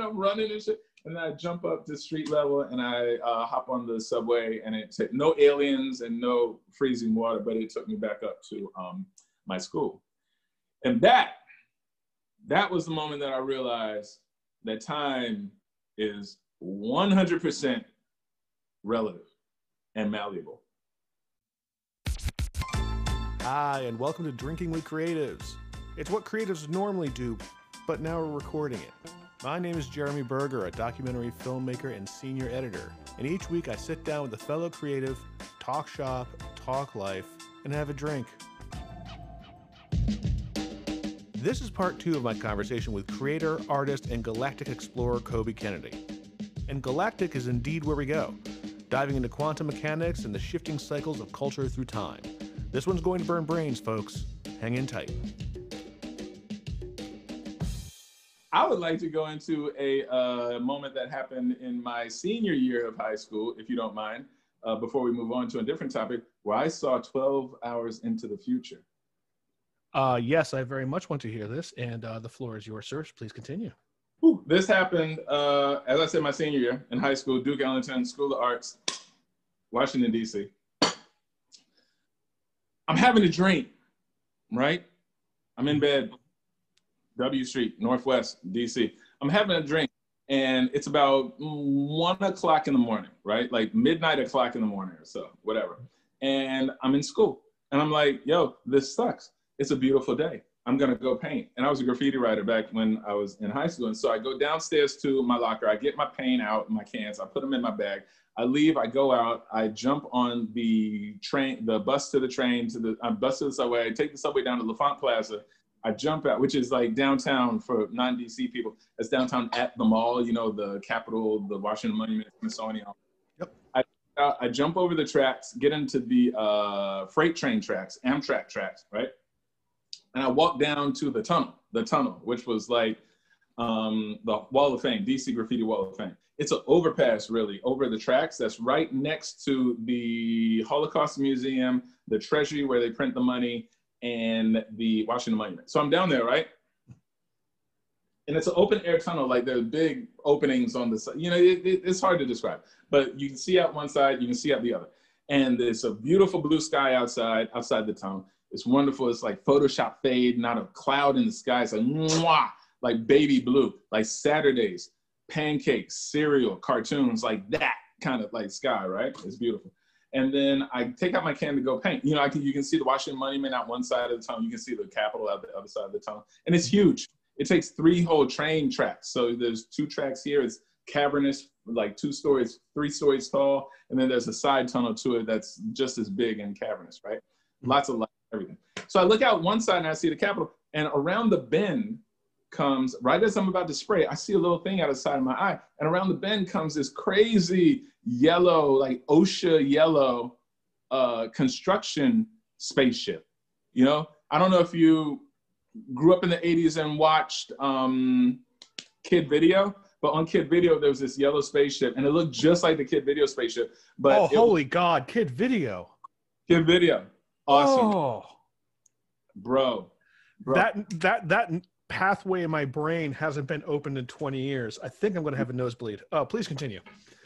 I'm running and shit. And then I jump up to street level and I uh, hop on the subway and it took no aliens and no freezing water, but it took me back up to um, my school. And that, that was the moment that I realized that time is 100% relative and malleable. Hi, and welcome to Drinking with Creatives. It's what creatives normally do, but now we're recording it. My name is Jeremy Berger, a documentary filmmaker and senior editor, and each week I sit down with a fellow creative, talk shop, talk life, and have a drink. This is part two of my conversation with creator, artist, and galactic explorer Kobe Kennedy. And galactic is indeed where we go, diving into quantum mechanics and the shifting cycles of culture through time. This one's going to burn brains, folks. Hang in tight. I would like to go into a uh, moment that happened in my senior year of high school, if you don't mind, uh, before we move on to a different topic, where I saw 12 hours into the future. Uh, yes, I very much want to hear this, and uh, the floor is yours, sir. Please continue. Whew. This happened, uh, as I said, my senior year in high school, Duke Ellington School of Arts, Washington, D.C. I'm having a dream, right? I'm in bed, W Street, Northwest, DC. I'm having a drink and it's about one o'clock in the morning, right? Like midnight o'clock in the morning or so, whatever. And I'm in school and I'm like, yo, this sucks. It's a beautiful day. I'm gonna go paint. And I was a graffiti writer back when I was in high school. And so I go downstairs to my locker, I get my paint out, my cans, I put them in my bag. I leave, I go out, I jump on the train, the bus to the train, to the I bus to the subway, I take the subway down to L'Enfant Plaza, I jump out, which is like downtown for non-DC people. It's downtown at the mall, you know, the Capitol, the Washington Monument, Smithsonian. Yep. I, uh, I jump over the tracks, get into the uh, freight train tracks, Amtrak tracks, right? And I walk down to the tunnel, the tunnel, which was like um, the Wall of Fame, DC Graffiti Wall of Fame. It's an overpass, really, over the tracks. That's right next to the Holocaust Museum, the Treasury where they print the money, and the Washington Monument. So I'm down there, right? And it's an open air tunnel, like there's big openings on the side. You know, it, it, it's hard to describe, but you can see out one side, you can see out the other. And there's a beautiful blue sky outside, outside the tunnel. It's wonderful. It's like Photoshop fade, not a cloud in the sky. It's like mwah, like baby blue, like Saturdays, pancakes, cereal, cartoons, like that kind of like sky, right? It's beautiful. And then I take out my can to go paint. You know, I can, you can see the Washington Monument out one side of the tunnel. You can see the Capitol out the other side of the tunnel. And it's huge. It takes three whole train tracks. So there's two tracks here. It's cavernous, like two stories, three stories tall. And then there's a side tunnel to it that's just as big and cavernous, right? Mm-hmm. Lots of light, everything. So I look out one side and I see the Capitol. And around the bend comes, right as I'm about to spray, I see a little thing out of the side of my eye. And around the bend comes this crazy yellow, like OSHA yellow uh, construction spaceship. You know, I don't know if you grew up in the 80s and watched um, Kid Video, but on Kid Video, there was this yellow spaceship and it looked just like the Kid Video spaceship. But oh, holy was, God, Kid Video. Kid Video. Awesome. Oh. Bro. Bro. That, that, that pathway in my brain hasn't been opened in 20 years. I think I'm going to have a nosebleed. Oh, please continue.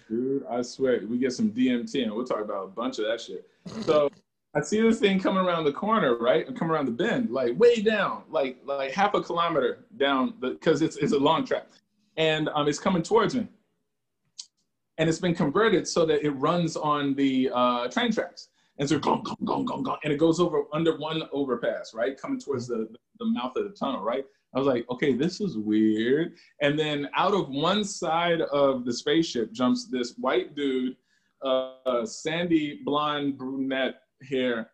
Dude, I swear, we get some DMT and we'll talk about a bunch of that shit. So I see this thing coming around the corner, right? Coming around the bend, like way down, like like half a kilometer down, because it's, it's a long track. And um, it's coming towards me. And it's been converted so that it runs on the uh, train tracks. And so gong, gong, gong, gong, gong, and it goes over under one overpass, right? Coming towards the, the mouth of the tunnel, right? I was like, okay, this is weird. And then out of one side of the spaceship jumps this white dude, uh, sandy blonde brunette hair.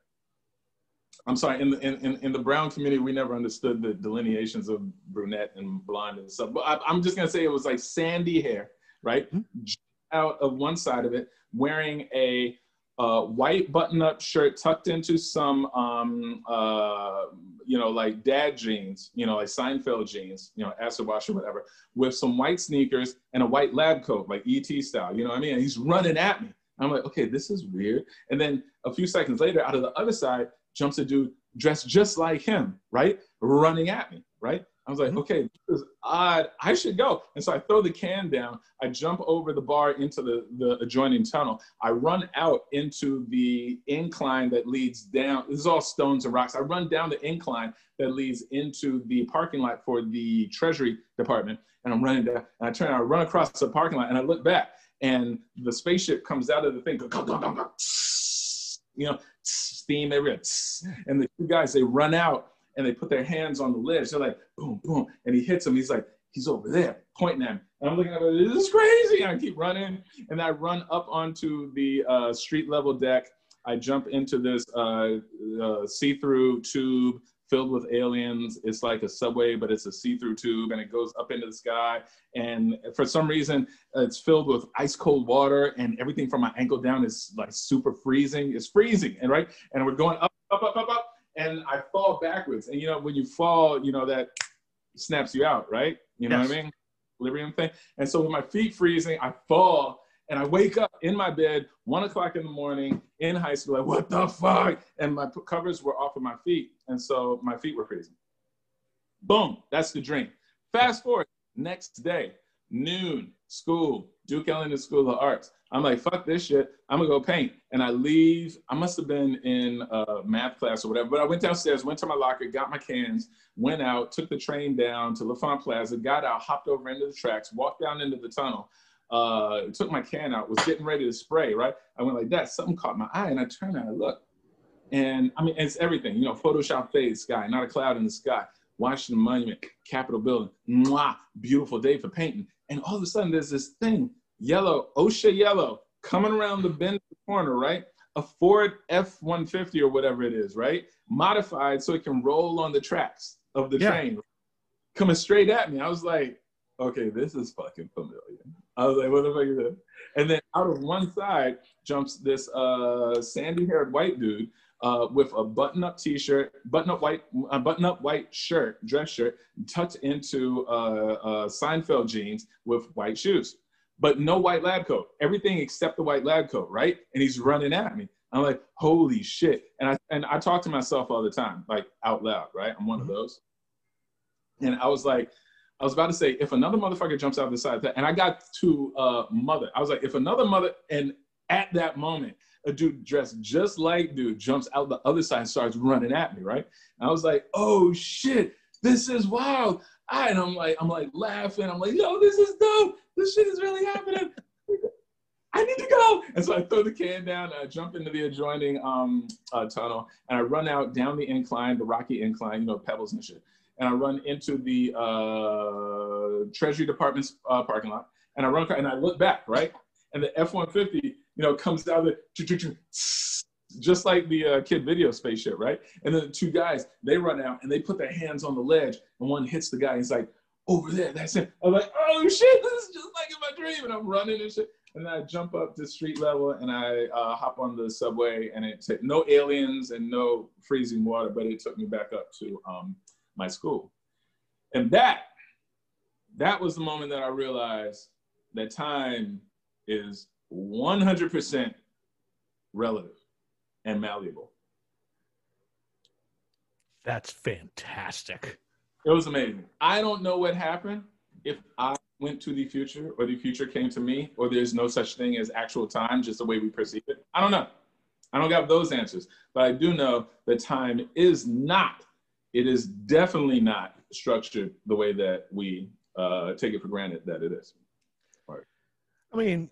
I'm sorry, in the in, in, the brown community, we never understood the delineations of brunette and blonde and stuff. But I, am just gonna say it was like sandy hair, right? Mm-hmm. Out of one side of it, wearing a uh, white button-up shirt tucked into some, um, uh, you know, like dad jeans, you know, like Seinfeld jeans, you know, acid wash or whatever, with some white sneakers and a white lab coat, like ET style. You know what I mean? And he's running at me. I'm like, okay, this is weird. And then a few seconds later, out of the other side, jumps a dude dressed just like him, right? Running at me, right? I was like, Mhm. okay, this is odd. I should go. And so I throw the can down. I jump over the bar into the, the adjoining tunnel. I run out into the incline that leads down. This is all stones and rocks. I run down the incline that leads into the parking lot for the Treasury Department. And I'm running down. And I turn, I run across the parking lot and I look back. And the spaceship comes out of the thing. You know, steam everywhere. And the two guys, they run out and they put their hands on the ledge. They're like, boom, boom. And he hits him. He's like, he's over there, pointing at him. And I'm looking at him, this is crazy. And I keep running. And I run up onto the uh, street level deck. I jump into this uh, uh, see through tube filled with aliens. It's like a subway, but it's a see through tube and it goes up into the sky. And for some reason, it's filled with ice cold water and everything from my ankle down is like super freezing. It's freezing. And right. And we're going up, up, up, up, up and I fall backwards. And you know, when you fall, you know that snaps you out, right? You know Yes. what I mean? Equilibrium thing. And so with my feet freezing, I fall and I wake up in my bed, one o'clock in the morning in high school, like, what the fuck? And my covers were off of my feet. And so my feet were freezing. Boom, that's the dream. Fast forward, next day, noon, school, Duke Ellington School of Arts. I'm like, fuck this shit. I'm gonna go paint. And I leave. I must have been in uh, math class or whatever. But I went downstairs, went to my locker, got my cans, went out, took the train down to L'Enfant Plaza, got out, hopped over into the tracks, walked down into the tunnel, uh, took my can out, was getting ready to spray, right? I went like that. Something caught my eye and I turned and I looked. And I mean, it's everything, you know, Photoshop fade sky, not a cloud in the sky. Washington Monument, Capitol Building, mwah, beautiful day for painting. And all of a sudden, there's this thing, yellow, OSHA yellow, coming around the bend of the corner, right? A Ford F 150 or whatever it is, right? Modified so it can roll on the tracks of the Yeah. train, coming straight at me. I was like, okay, this is fucking familiar. I was like, what the fuck is this? And then out of one side jumps this uh, sandy-haired white dude uh, with a button-up T-shirt, button-up white, a button-up white shirt, dress shirt, tucked into uh, uh, Seinfeld jeans with white shoes, but no white lab coat. Everything except the white lab coat, right? And he's running at me. I'm like, holy shit! And I and I talk to myself all the time, like out loud, right? I'm one of Mhm. those. And I was like, I was about to say, if another motherfucker jumps out the side of that, and I got to uh, mother, I was like, if another mother, and at that moment, a dude dressed just like dude jumps out the other side and starts running at me, right? And I was like, oh shit, this is wild. I, and I'm like, I'm like laughing. I'm like, yo, this is dope. This shit is really happening. I need to go. And so I throw the can down, I jump into the adjoining um, uh, tunnel, and I run out down the incline, the rocky incline, you know, pebbles and shit. And I run into the uh, Treasury Department's uh, parking lot, and I run, and I look back, right? And the F-150, you know, comes out of the, just like the uh, kid video spaceship, right? And then the two guys, they run out and they put their hands on the ledge, and one hits the guy. He's like, over there, that's it. I'm like, oh shit, this is just like in my dream. And I'm running and shit. And then I jump up to street level and I uh, hop on the subway and it took no aliens and no freezing water, but it took me back up to um, my school. And that, that was the moment that I realized that time is 100% relative and malleable. That's fantastic. It was amazing. I don't know what happened if I went to the future or the future came to me or there's no such thing as actual time, just the way we perceive it. I don't know. I don't got those answers, but I do know that time is not, it is definitely not structured the way that we uh, take it for granted that it is. I mean,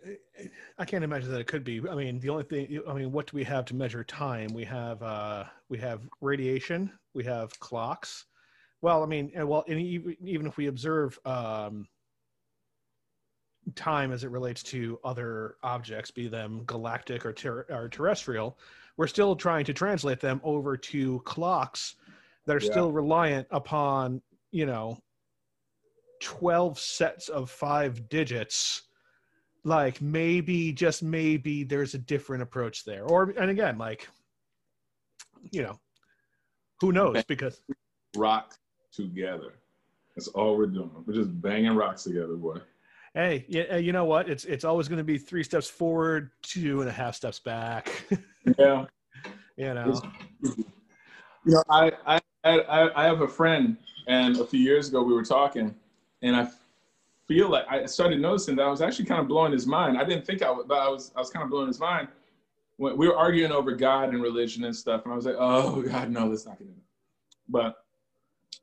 I can't imagine that it could be. I mean, the only thing, I mean, what do we have to measure time? We have, uh, we have radiation, we have clocks. Well, I mean, well, and even, even if we observe um, time as it relates to other objects, be them galactic or, ter- or terrestrial, we're still trying to translate them over to clocks that are Yeah. still reliant upon, you know, 12 sets of five digits like maybe just maybe there's a different approach there or and again like you know who knows because Rock together. That's all we're doing. We're just banging rocks together, boy. hey yeah, you know what it's it's always going to be three steps forward two and a half steps back Yeah. you know You know, I, I, I, I have a friend And a few years ago, we were talking, and I feel like I started noticing that I was actually kind of blowing his mind. I didn't think I would, but I was, I was kind of blowing his mind. When we were arguing over God and religion and stuff, and I was like, oh, God, no, that's not going to But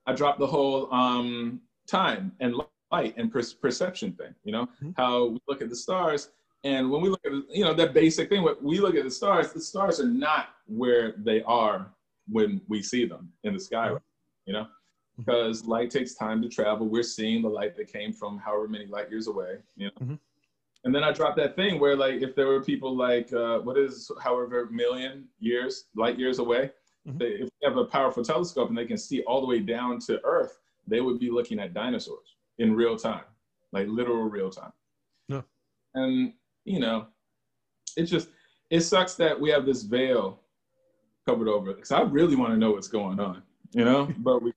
I dropped the whole um, time and light and per- perception thing, you know, mm-hmm. how we look at the stars. And when we look at, you know, that basic thing, when we look at the stars, the stars are not where they are when we see them in the sky, you know, because mm-hmm. light takes time to travel. We're seeing the light that came from however many light years away, you know. Mm-hmm. And then I dropped that thing where, like, if there were people like, uh, what is however million years, light years away, mm-hmm. they, if they have a powerful telescope and they can see all the way down to Earth, they would be looking at dinosaurs in real time, like literal real time. Yeah. And, you know, it just, it sucks that we have this veil covered over because I really want to know what's going on, you know. but we,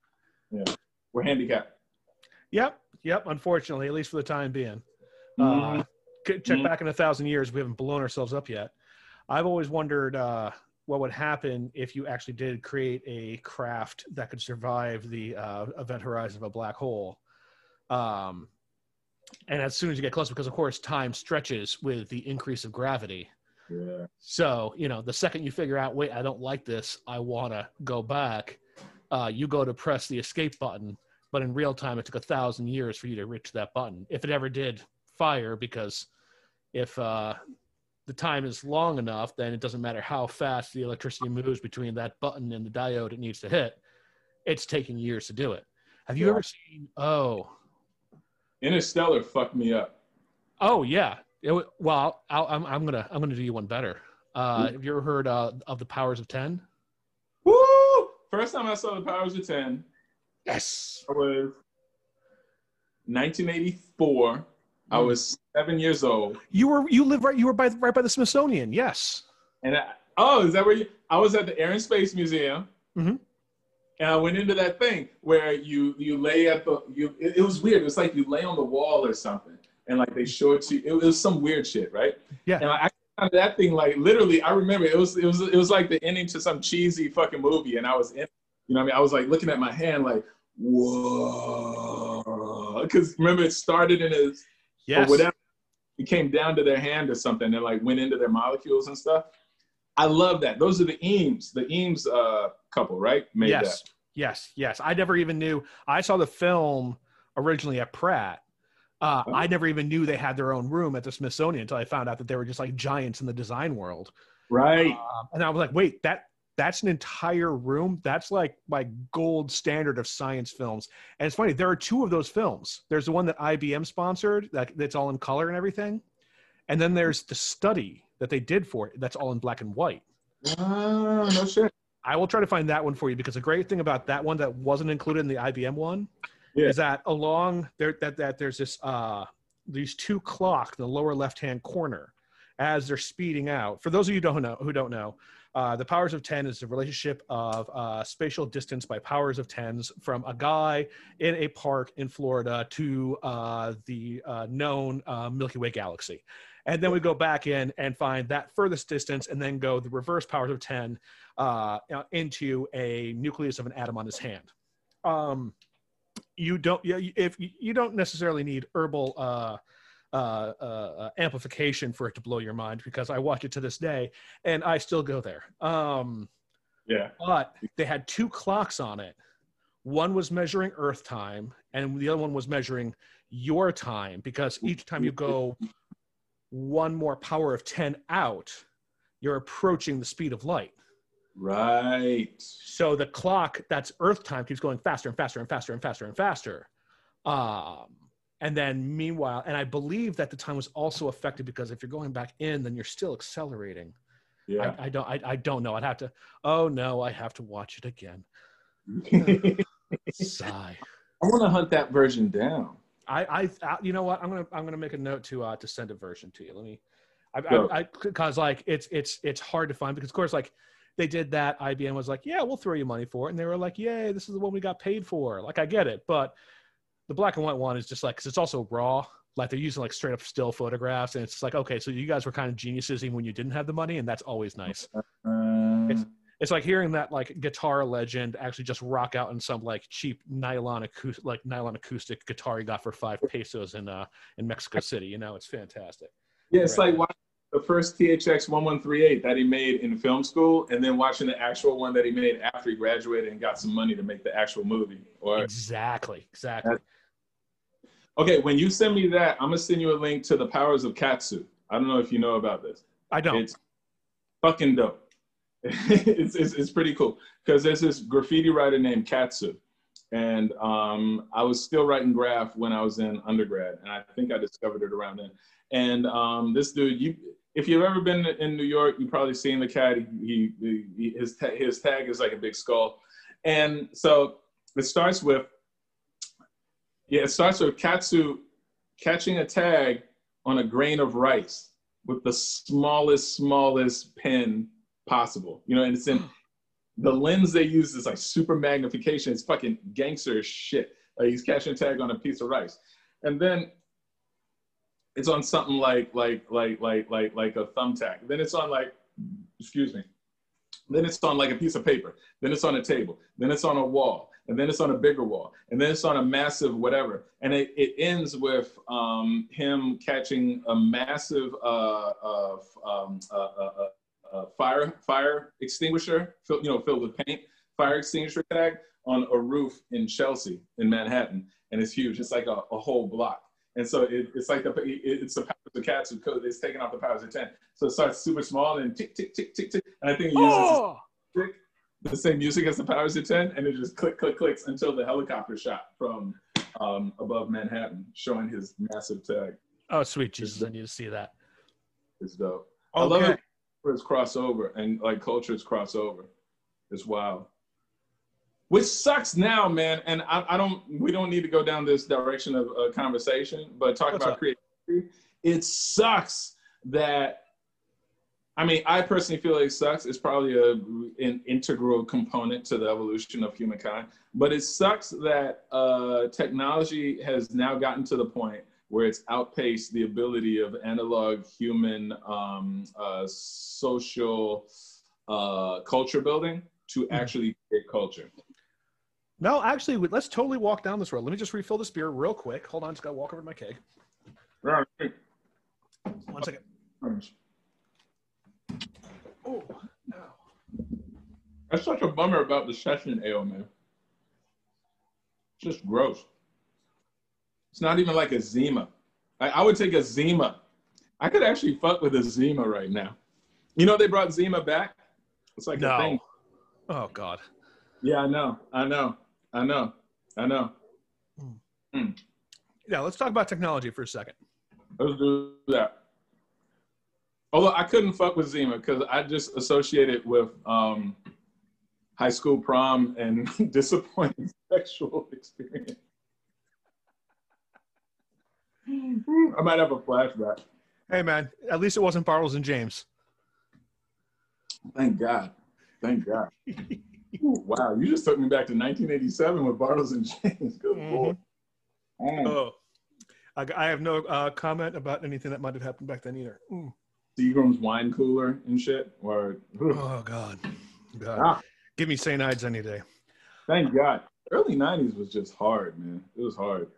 yeah, we're handicapped. Yep, yep. Unfortunately, at least for the time being. Mm-hmm. Uh, check mm-hmm. back in a thousand years, we haven't blown ourselves up yet. I've always wondered uh, what would happen if you actually did create a craft that could survive the uh, event horizon of a black hole. Um, and as soon as you get close, because of course time stretches with the increase of gravity. Yeah. So, you know, the second you figure out, wait, I don't like this, I want to go back, uh, you go to press the escape button. But in real time, it took a thousand years for you to reach that button. If it ever did fire, because if uh, the time is long enough, then it doesn't matter how fast the electricity moves between that button and the diode it needs to hit. It's taking years to do it. Have you yeah. ever seen? Oh, Interstellar fucked me up. Oh yeah, it, well, i am I'm, I'm gonna I'm gonna do you one better. Uh, have you ever heard uh, of the Powers of Ten? First time I saw the Powers of Ten. Yes. I was 1984. I hmm. was seven years old. You were you live right. You were by right by the Smithsonian. Yes. And I, oh, is that where you? I was at the Air and Space Museum. Mm-hmm. And I went into that thing where you you lay at the you. It, it was weird. It was like you lay on the wall or something and like they showed to you. It was some weird shit, right? Yeah. And I that thing like literally. I remember it was it was it was like the ending to some cheesy fucking movie, and I was in. You know, what I mean, I was like looking at my hand, like whoa, because remember it started in his yes. or whatever. It came down to their hand or something, and like went into their molecules and stuff. I love that. Those are the Eames, the Eames uh, couple, right? Made yes, that. yes, yes. I never even knew. I saw the film originally at Pratt, uh, oh. I never even knew they had their own room at the Smithsonian until I found out that they were just like giants in the design world. Right. Uh, and I was like, wait, that that's an entire room. That's like my gold standard of science films. And it's funny, there are two of those films. There's the one that IBM sponsored, that, that's all in color and everything. And then there's the study that they did for it, that's all in black and white. Oh, no shit. I will try to find that one for you because the great thing about that one that wasn't included in the IBM one yeah. is that along there that that there's this uh these two clock the lower left hand corner as they're speeding out. For those of you don't know who don't know, uh, the powers of 10 is the relationship of uh, spatial distance by powers of 10s from a guy in a park in Florida to uh, the uh, known uh, Milky Way galaxy. And then we go back in and find that furthest distance and then go the reverse powers of 10 uh, into a nucleus of an atom on his hand. Um, you don't if you don't necessarily need herbal uh, uh, uh, amplification for it to blow your mind because I watch it to this day and I still go there. Um, yeah. But they had two clocks on it. One was measuring Earth time, and the other one was measuring your time because each time you go one more power of 10 out, you're approaching the speed of light. Right. So the clock that's Earth time keeps going faster and faster and faster and faster and faster. Um, and then meanwhile, and I believe that the time was also affected because if you're going back in, then you're still accelerating. Yeah. I, I don't. I, I don't know. I'd have to. Oh no, I have to watch it again. Sigh. I want to hunt that version down. I, I, you know what? I'm gonna, I'm gonna make a note to, uh, to send a version to you. Let me, I, I, because like it's, it's, it's hard to find because of course like they did that. IBM was like, yeah, we'll throw you money for it. And they were like, yay, this is the one we got paid for. Like, I get it. But the black and white one is just like, cause it's also raw. Like they're using like straight up still photographs. And it's like, okay, so you guys were kind of geniuses even when you didn't have the money. And that's always nice. Uh, it's, it's like hearing that like guitar legend actually just rock out in some like cheap nylon acoustic like nylon acoustic guitar he got for five pesos in uh in Mexico City. You know, it's fantastic. Yeah, it's right. like watching the first THX 1138 that he made in film school, and then watching the actual one that he made after he graduated and got some money to make the actual movie. Or exactly, exactly. Okay, when you send me that, I'm gonna send you a link to the Powers of Katsu. I don't know if you know about this. I don't. It's fucking dope. it's, it's, it's pretty cool because there's this graffiti writer named Katsu, and um, I was still writing graph when I was in undergrad, and I think I discovered it around then. And um, this dude, you if you've ever been in New York, you've probably seen the cat. He, he, his ta- his tag is like a big skull, and so it starts with yeah, it starts with Katsu catching a tag on a grain of rice with the smallest smallest pen possible. You know, and it's in the lens they use is like super magnification. It's fucking gangster shit. Like he's catching a tag on a piece of rice, and then it's on something like like like like like like a thumbtack. Then it's on like, excuse me. Then it's on like a piece of paper. Then it's on a table. Then it's on a wall. And then it's on a bigger wall. And then it's on a massive whatever. And it, it ends with um, him catching a massive uh, uh, um, uh, uh, uh fire fire extinguisher, filled, you know, filled with paint, fire extinguisher tag on a roof in Chelsea in Manhattan. And it's huge. It's like a, a whole block. And so it, it's like the it's the powers of cats who code. It's taking off the powers of ten. So it starts super small and tick tick tick tick tick. And I think it uses oh! the same music as the powers of ten, and it just click click clicks until the helicopter shot from um, above Manhattan, showing his massive tag. Oh sweet Jesus! I need to see that. It's dope. Okay. I love it. It's crossover and like cultures crossover. It's wild which sucks now, man. And I, I, don't, we don't need to go down this direction of uh, conversation, but talk What's about up? creativity. It sucks that, I mean, I personally feel like it sucks. It's probably a, an integral component to the evolution of humankind, but it sucks that uh, technology has now gotten to the point where it's outpaced the ability of analog human um, uh, social uh, culture building to hmm. actually create culture. No, actually, let's totally walk down this road. Let me just refill this beer real quick. Hold on, just gotta walk over to my keg. Right. One second. Oh, no. That's such a bummer about the session ale, man. It's just gross. It's not even like a Zima. I, I would take a Zima. I could actually fuck with a Zima right now. You know they brought Zima back? It's like no. a thing. Oh God. Yeah, I know. I know. I know. I know. Mm. Mm. Yeah, let's talk about technology for a second. Let's do that. Although I couldn't fuck with Zima because I just associate it with um, high school prom and disappointing sexual experience. I might have a flashback. Hey man, at least it wasn't Bartles and James. Thank God. Thank God. wow, you just took me back to 1987 with Bartles and James. Good mm-hmm. boy. Mm. Oh, I, I, have no uh, comment about anything that might have happened back then either. Mm. Seagram's wine cooler and shit. Or oh god, god, ah. give me St. Ides any day. Thank God. Early 90s was just hard, man. It was hard.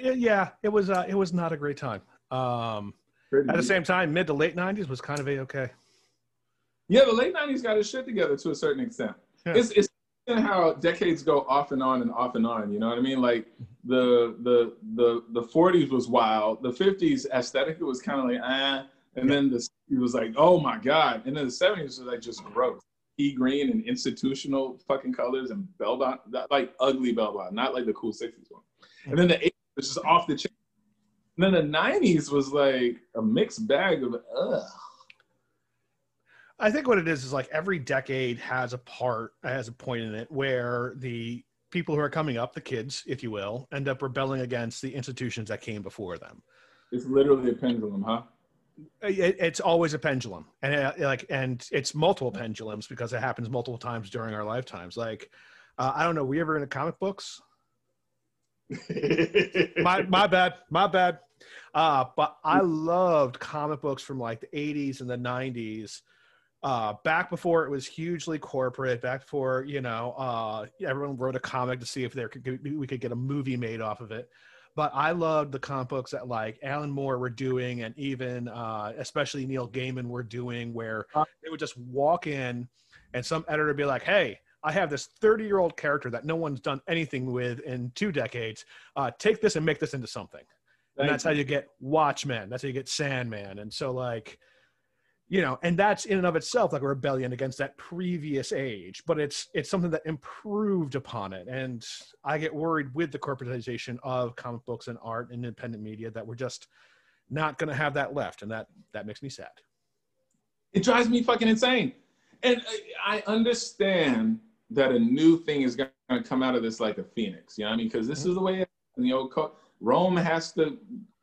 Yeah, it was. Uh, it was not a great time. Um, at the same time, mid to late 90s was kind of a okay. Yeah, the late 90s got his shit together to a certain extent yeah. it's it's how decades go off and on and off and on. You know what I mean? Like the the the the 40s was wild. The 50s aesthetically was kind of like ah, and then the it was like oh my god, and then the 70s was like just gross. Pea green and institutional fucking colors and bell bottom, like ugly bell bottom, not like the cool 60s one. And then the 80s is off the chain. And then the 90s was like a mixed bag of ugh. I think what it is is like every decade has a part, has a point in it where the people who are coming up, the kids, if you will, end up rebelling against the institutions that came before them. It's literally a pendulum, huh? It, it's always a pendulum, and it, uh, like, and it's multiple pendulums because it happens multiple times during our lifetimes. Like, uh, I don't know, were you ever into comic books? My my bad, my bad. Uh, but I loved comic books from like the '80s and the '90s uh, back before it was hugely corporate, back before you know uh, everyone wrote a comic to see if there could we could get a movie made off of it. But I loved the comic books that like Alan Moore were doing, and even uh, especially Neil Gaiman were doing, where they would just walk in, and some editor would be like, "Hey, I have this 30 year old character that no one's done anything with in two decades. Uh, take this and make this into something." and that's how you get Watchmen. That's how you get Sandman. And so like you know and that's in and of itself like a rebellion against that previous age but it's it's something that improved upon it and i get worried with the corporatization of comic books and art and independent media that we're just not going to have that left and that that makes me sad it drives me fucking insane and i understand that a new thing is going to come out of this like a phoenix you know what i mean because this mm-hmm. is the way it, you know Rome has to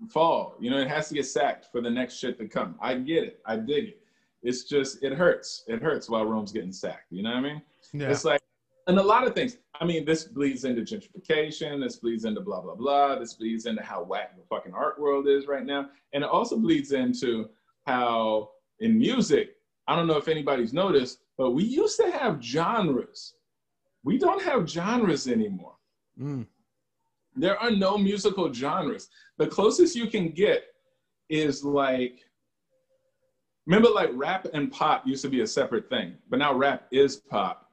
fall. You know, it has to get sacked for the next shit to come. I get it. I dig it. It's just it hurts. It hurts while Rome's getting sacked. You know what I mean? Yeah. It's like and a lot of things. I mean, this bleeds into gentrification. This bleeds into blah blah blah. This bleeds into how whack the fucking art world is right now, and it also bleeds into how in music. I don't know if anybody's noticed, but we used to have genres. We don't have genres anymore. Mm. There are no musical genres. The closest you can get is like, remember, like rap and pop used to be a separate thing, but now rap is pop.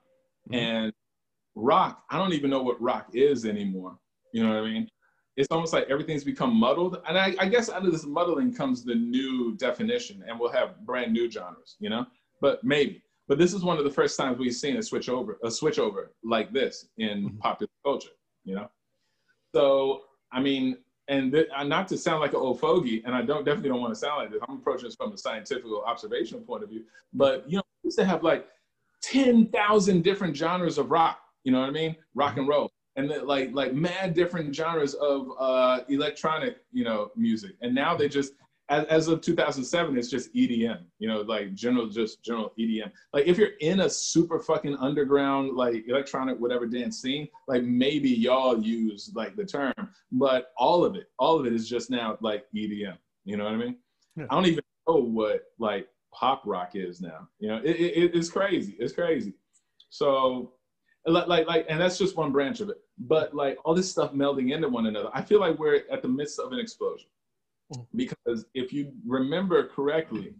Mm-hmm. And rock, I don't even know what rock is anymore. You know what I mean? It's almost like everything's become muddled. And I, I guess out of this muddling comes the new definition, and we'll have brand new genres, you know? But maybe. But this is one of the first times we've seen a switch over, a switch over like this in mm-hmm. popular culture, you know? So, I mean, and th- uh, not to sound like an old fogey, and I don't definitely don't want to sound like this. I'm approaching this from a scientific observational point of view. But you know, we used to have like ten thousand different genres of rock. You know what I mean? Rock and roll, and the, like like mad different genres of uh, electronic, you know, music. And now they just as, as of 2007, it's just EDM, you know, like general, just general EDM. Like if you're in a super fucking underground, like electronic, whatever dance scene, like maybe y'all use like the term, but all of it, all of it is just now like EDM. You know what I mean? Yeah. I don't even know what like pop rock is now. You know, it, it, it's crazy. It's crazy. So like, like, like, and that's just one branch of it. But like all this stuff melding into one another, I feel like we're at the midst of an explosion because if you remember correctly,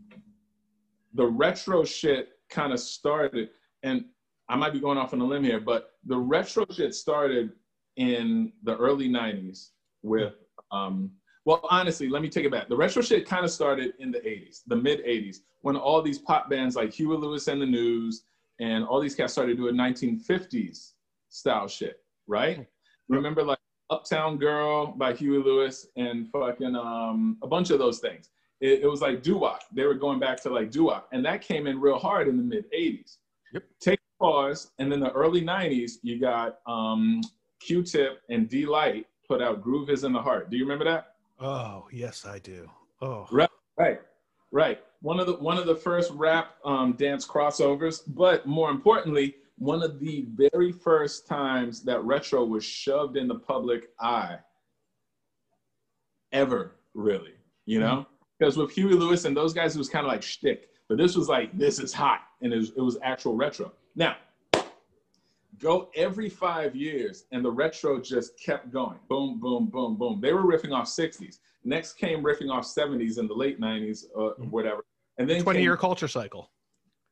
the retro shit kind of started, and I might be going off on a limb here, but the retro shit started in the early 90s with, um, well, honestly, let me take it back. The retro shit kind of started in the 80s, the mid 80s, when all these pop bands like Huey Lewis and the News and all these cats started doing 1950s style shit, right? Remember, like Uptown Girl by Huey Lewis and fucking um, a bunch of those things. It, it was like doo wop. They were going back to like doo wop, and that came in real hard in the mid '80s. Yep. Take pause, and then the early '90s, you got um, Q-Tip and Deee-Lite put out "Groove Is in the Heart." Do you remember that? Oh yes, I do. Oh, right, right, right. One of the one of the first rap um, dance crossovers, but more importantly, one of the very first times that retro was shoved in the public eye ever, really, you know? Because mm-hmm. with Huey Lewis and those guys, it was kind of like shtick. But this was like, this is hot. And it was, it was actual retro. Now, go every five years, and the retro just kept going. Boom, boom, boom, boom. They were riffing off 60s. Next came riffing off 70s in the late 90s, or uh, mm-hmm. whatever. And then 20 year culture cycle.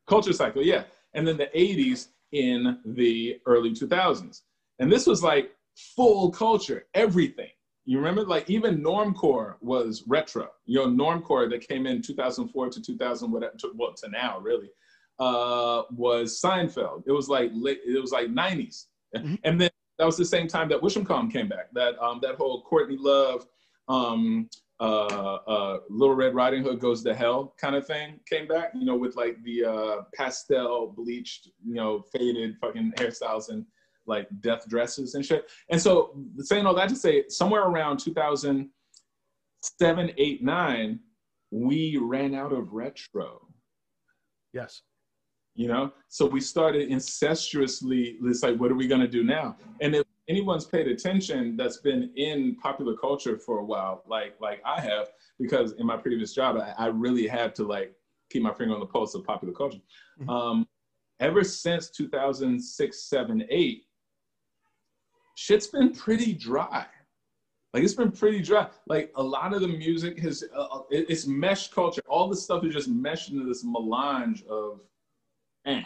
Culture cycle, yeah. And then the 80s in the early 2000s. And this was like full culture, everything. You remember, like even normcore was retro. You know, normcore that came in 2004 to 2000, whatever, to, well, to now really, uh, was Seinfeld. It was like late, it was like 90s, mm-hmm. and then that was the same time that Wisham came back. That um, that whole Courtney Love, um, uh, uh, Little Red Riding Hood goes to hell kind of thing came back, you know, with like the uh, pastel bleached, you know, faded fucking hairstyles and like death dresses and shit. And so saying all that to say, somewhere around 2007, 8, 9, we ran out of retro. Yes. You know, so we started incestuously, it's like, what are we going to do now? And if anyone's paid attention that's been in popular culture for a while, like like I have, because in my previous job, I, I really had to like keep my finger on the pulse of popular culture. Mm-hmm. Um, ever since 2006, 7, 8, shit's been pretty dry. Like it's been pretty dry. Like a lot of the music has, uh, uh it's mesh culture. All this stuff is just meshed into this melange of, eh,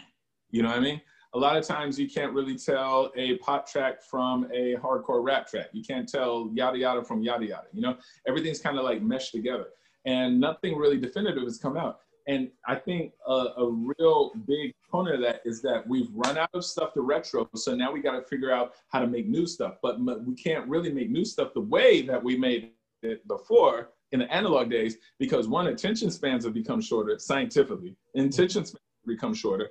you know what I mean? A lot of times you can't really tell a pop track from a hardcore rap track. You can't tell yada yada from yada yada. You know, everything's kind of like meshed together, and nothing really definitive has come out. And I think a, a, real big component of that is that we've run out of stuff to retro. So now we got to figure out how to make new stuff. But we can't really make new stuff the way that we made it before in the analog days because one, attention spans have become shorter scientifically. Attention spans become shorter.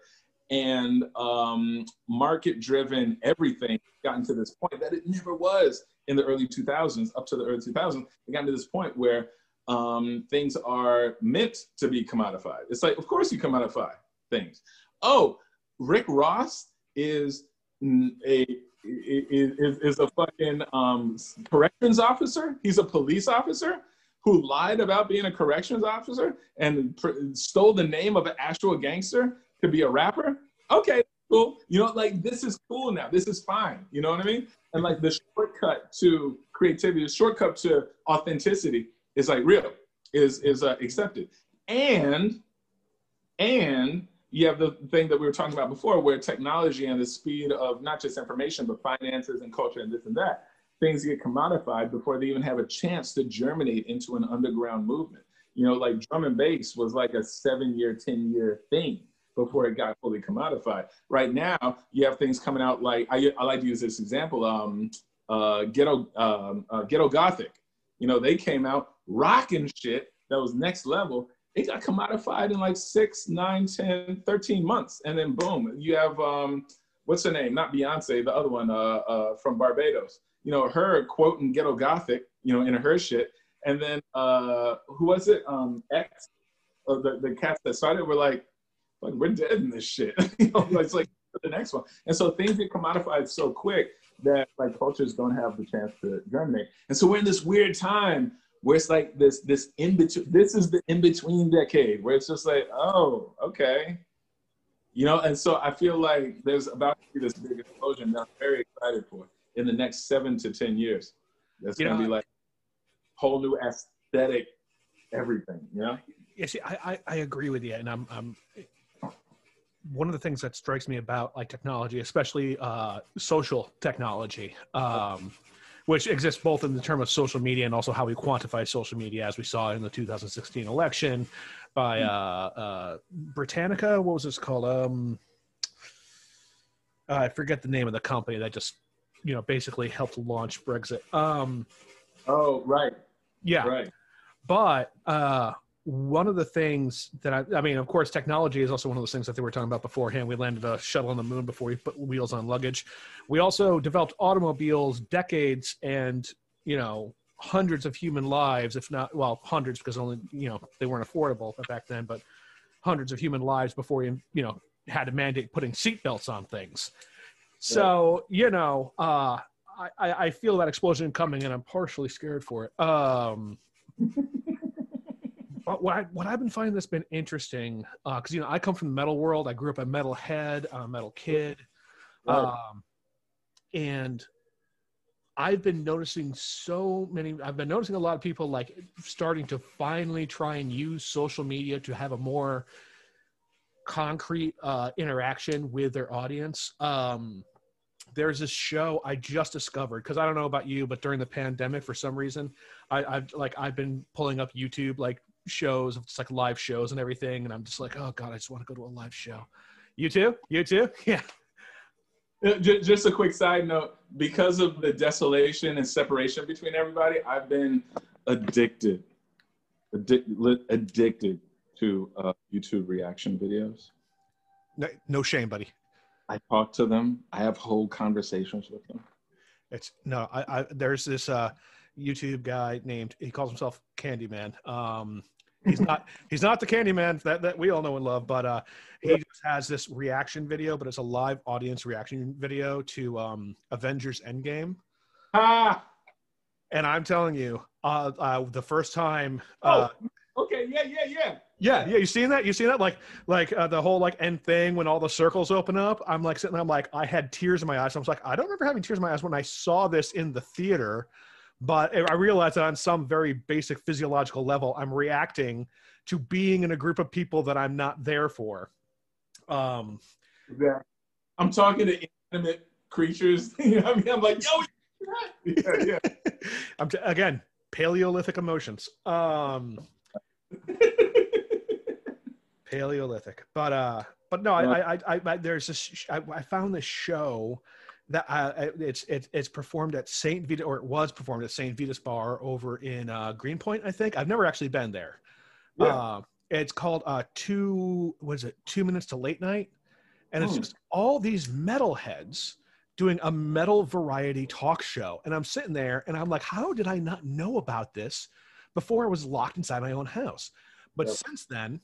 And um, market driven everything gotten to this point that it never was in the early 2000s, up to the early 2000s. It got to this point where um, things are meant to be commodified. It's like, of course, you commodify things. Oh, Rick Ross is a is, is a fucking um, corrections officer. He's a police officer who lied about being a corrections officer and stole the name of an actual gangster to be a rapper. Okay, cool. You know, like this is cool now. This is fine. You know what I mean? And like the shortcut to creativity, the shortcut to authenticity is like real, is is uh, accepted, and and you have the thing that we were talking about before, where technology and the speed of not just information but finances and culture and this and that, things get commodified before they even have a chance to germinate into an underground movement. You know, like drum and bass was like a seven-year, ten-year thing before it got fully commodified. Right now, you have things coming out like I, I like to use this example. Um, uh, ghetto um, uh, ghetto gothic. You know, they came out rocking shit that was next level. It got commodified in like six, nine, 10, 13 months. And then boom, you have, um, what's her name? Not Beyonce, the other one uh, uh, from Barbados. You know, her quoting ghetto gothic, you know, in her shit. And then uh, who was it? Um, X, or the, the cats that started were like, like we're dead in this shit. you know, it's like the next one. And so things get commodified so quick that like cultures don't have the chance to germinate. And so we're in this weird time where it's like this this in between this is the in between decade where it's just like oh okay you know and so i feel like there's about to be this big explosion that i'm very excited for in the next seven to ten years that's going to be like whole new aesthetic everything you know yeah see i i, I agree with you and i'm i'm one of the things that strikes me about like technology especially uh social technology um which exists both in the term of social media and also how we quantify social media, as we saw in the 2016 election by hmm. uh, uh, Britannica. What was this called? Um, I forget the name of the company that just, you know, basically helped launch Brexit. Um, oh, right. Yeah. Right. But uh, one of the things that I, I mean, of course, technology is also one of those things that they were talking about beforehand. We landed a shuttle on the moon before we put wheels on luggage. We also developed automobiles decades and, you know, hundreds of human lives, if not, well, hundreds because only, you know, they weren't affordable back then, but hundreds of human lives before we, you know, had to mandate putting seatbelts on things. So, you know, uh, I, I feel that explosion coming and I'm partially scared for it. Um, what I what I've been finding that's been interesting because uh, you know I come from the metal world. I grew up a metal head, a metal kid, um, and I've been noticing so many. I've been noticing a lot of people like starting to finally try and use social media to have a more concrete uh, interaction with their audience. Um, there's this show I just discovered because I don't know about you, but during the pandemic, for some reason, I, I've like I've been pulling up YouTube like shows, it's like live shows and everything, and I'm just like, oh god, I just want to go to a live show. You too? You too? Yeah. Uh, just a quick side note: because of the desolation and separation between everybody, I've been addicted, addicted, addicted to uh, YouTube reaction videos. No, no shame, buddy. I talk to them. I have whole conversations with them. It's no, I, I there's this uh YouTube guy named he calls himself Candyman. Um, he's not he's not the Candyman that, that we all know and love, but uh, he just has this reaction video, but it's a live audience reaction video to um, Avengers Endgame. Ah, and I'm telling you, uh, uh, the first time. Uh, oh, okay. yeah, yeah, yeah, yeah. Yeah, yeah, you seen that? You seen that? Like, like uh, the whole like end thing when all the circles open up. I'm like sitting there. I'm like, I had tears in my eyes. I was like, I don't remember having tears in my eyes when I saw this in the theater, but I realize that on some very basic physiological level, I'm reacting to being in a group of people that I'm not there for. Um, yeah. I'm talking to inanimate creatures. you know I mean? I'm like, yo, yeah, yeah. I'm t- again Paleolithic emotions. Um, Paleolithic, but uh, but no, I, I, I, I there's this. I, I found this show that uh, it's it's it's performed at Saint Vita or it was performed at Saint Vitus Bar over in uh, Greenpoint. I think I've never actually been there. Yeah. Uh, it's called uh, two. What is it? Two minutes to late night, and it's hmm. just all these metalheads doing a metal variety talk show. And I'm sitting there and I'm like, how did I not know about this before I was locked inside my own house? But yep. since then,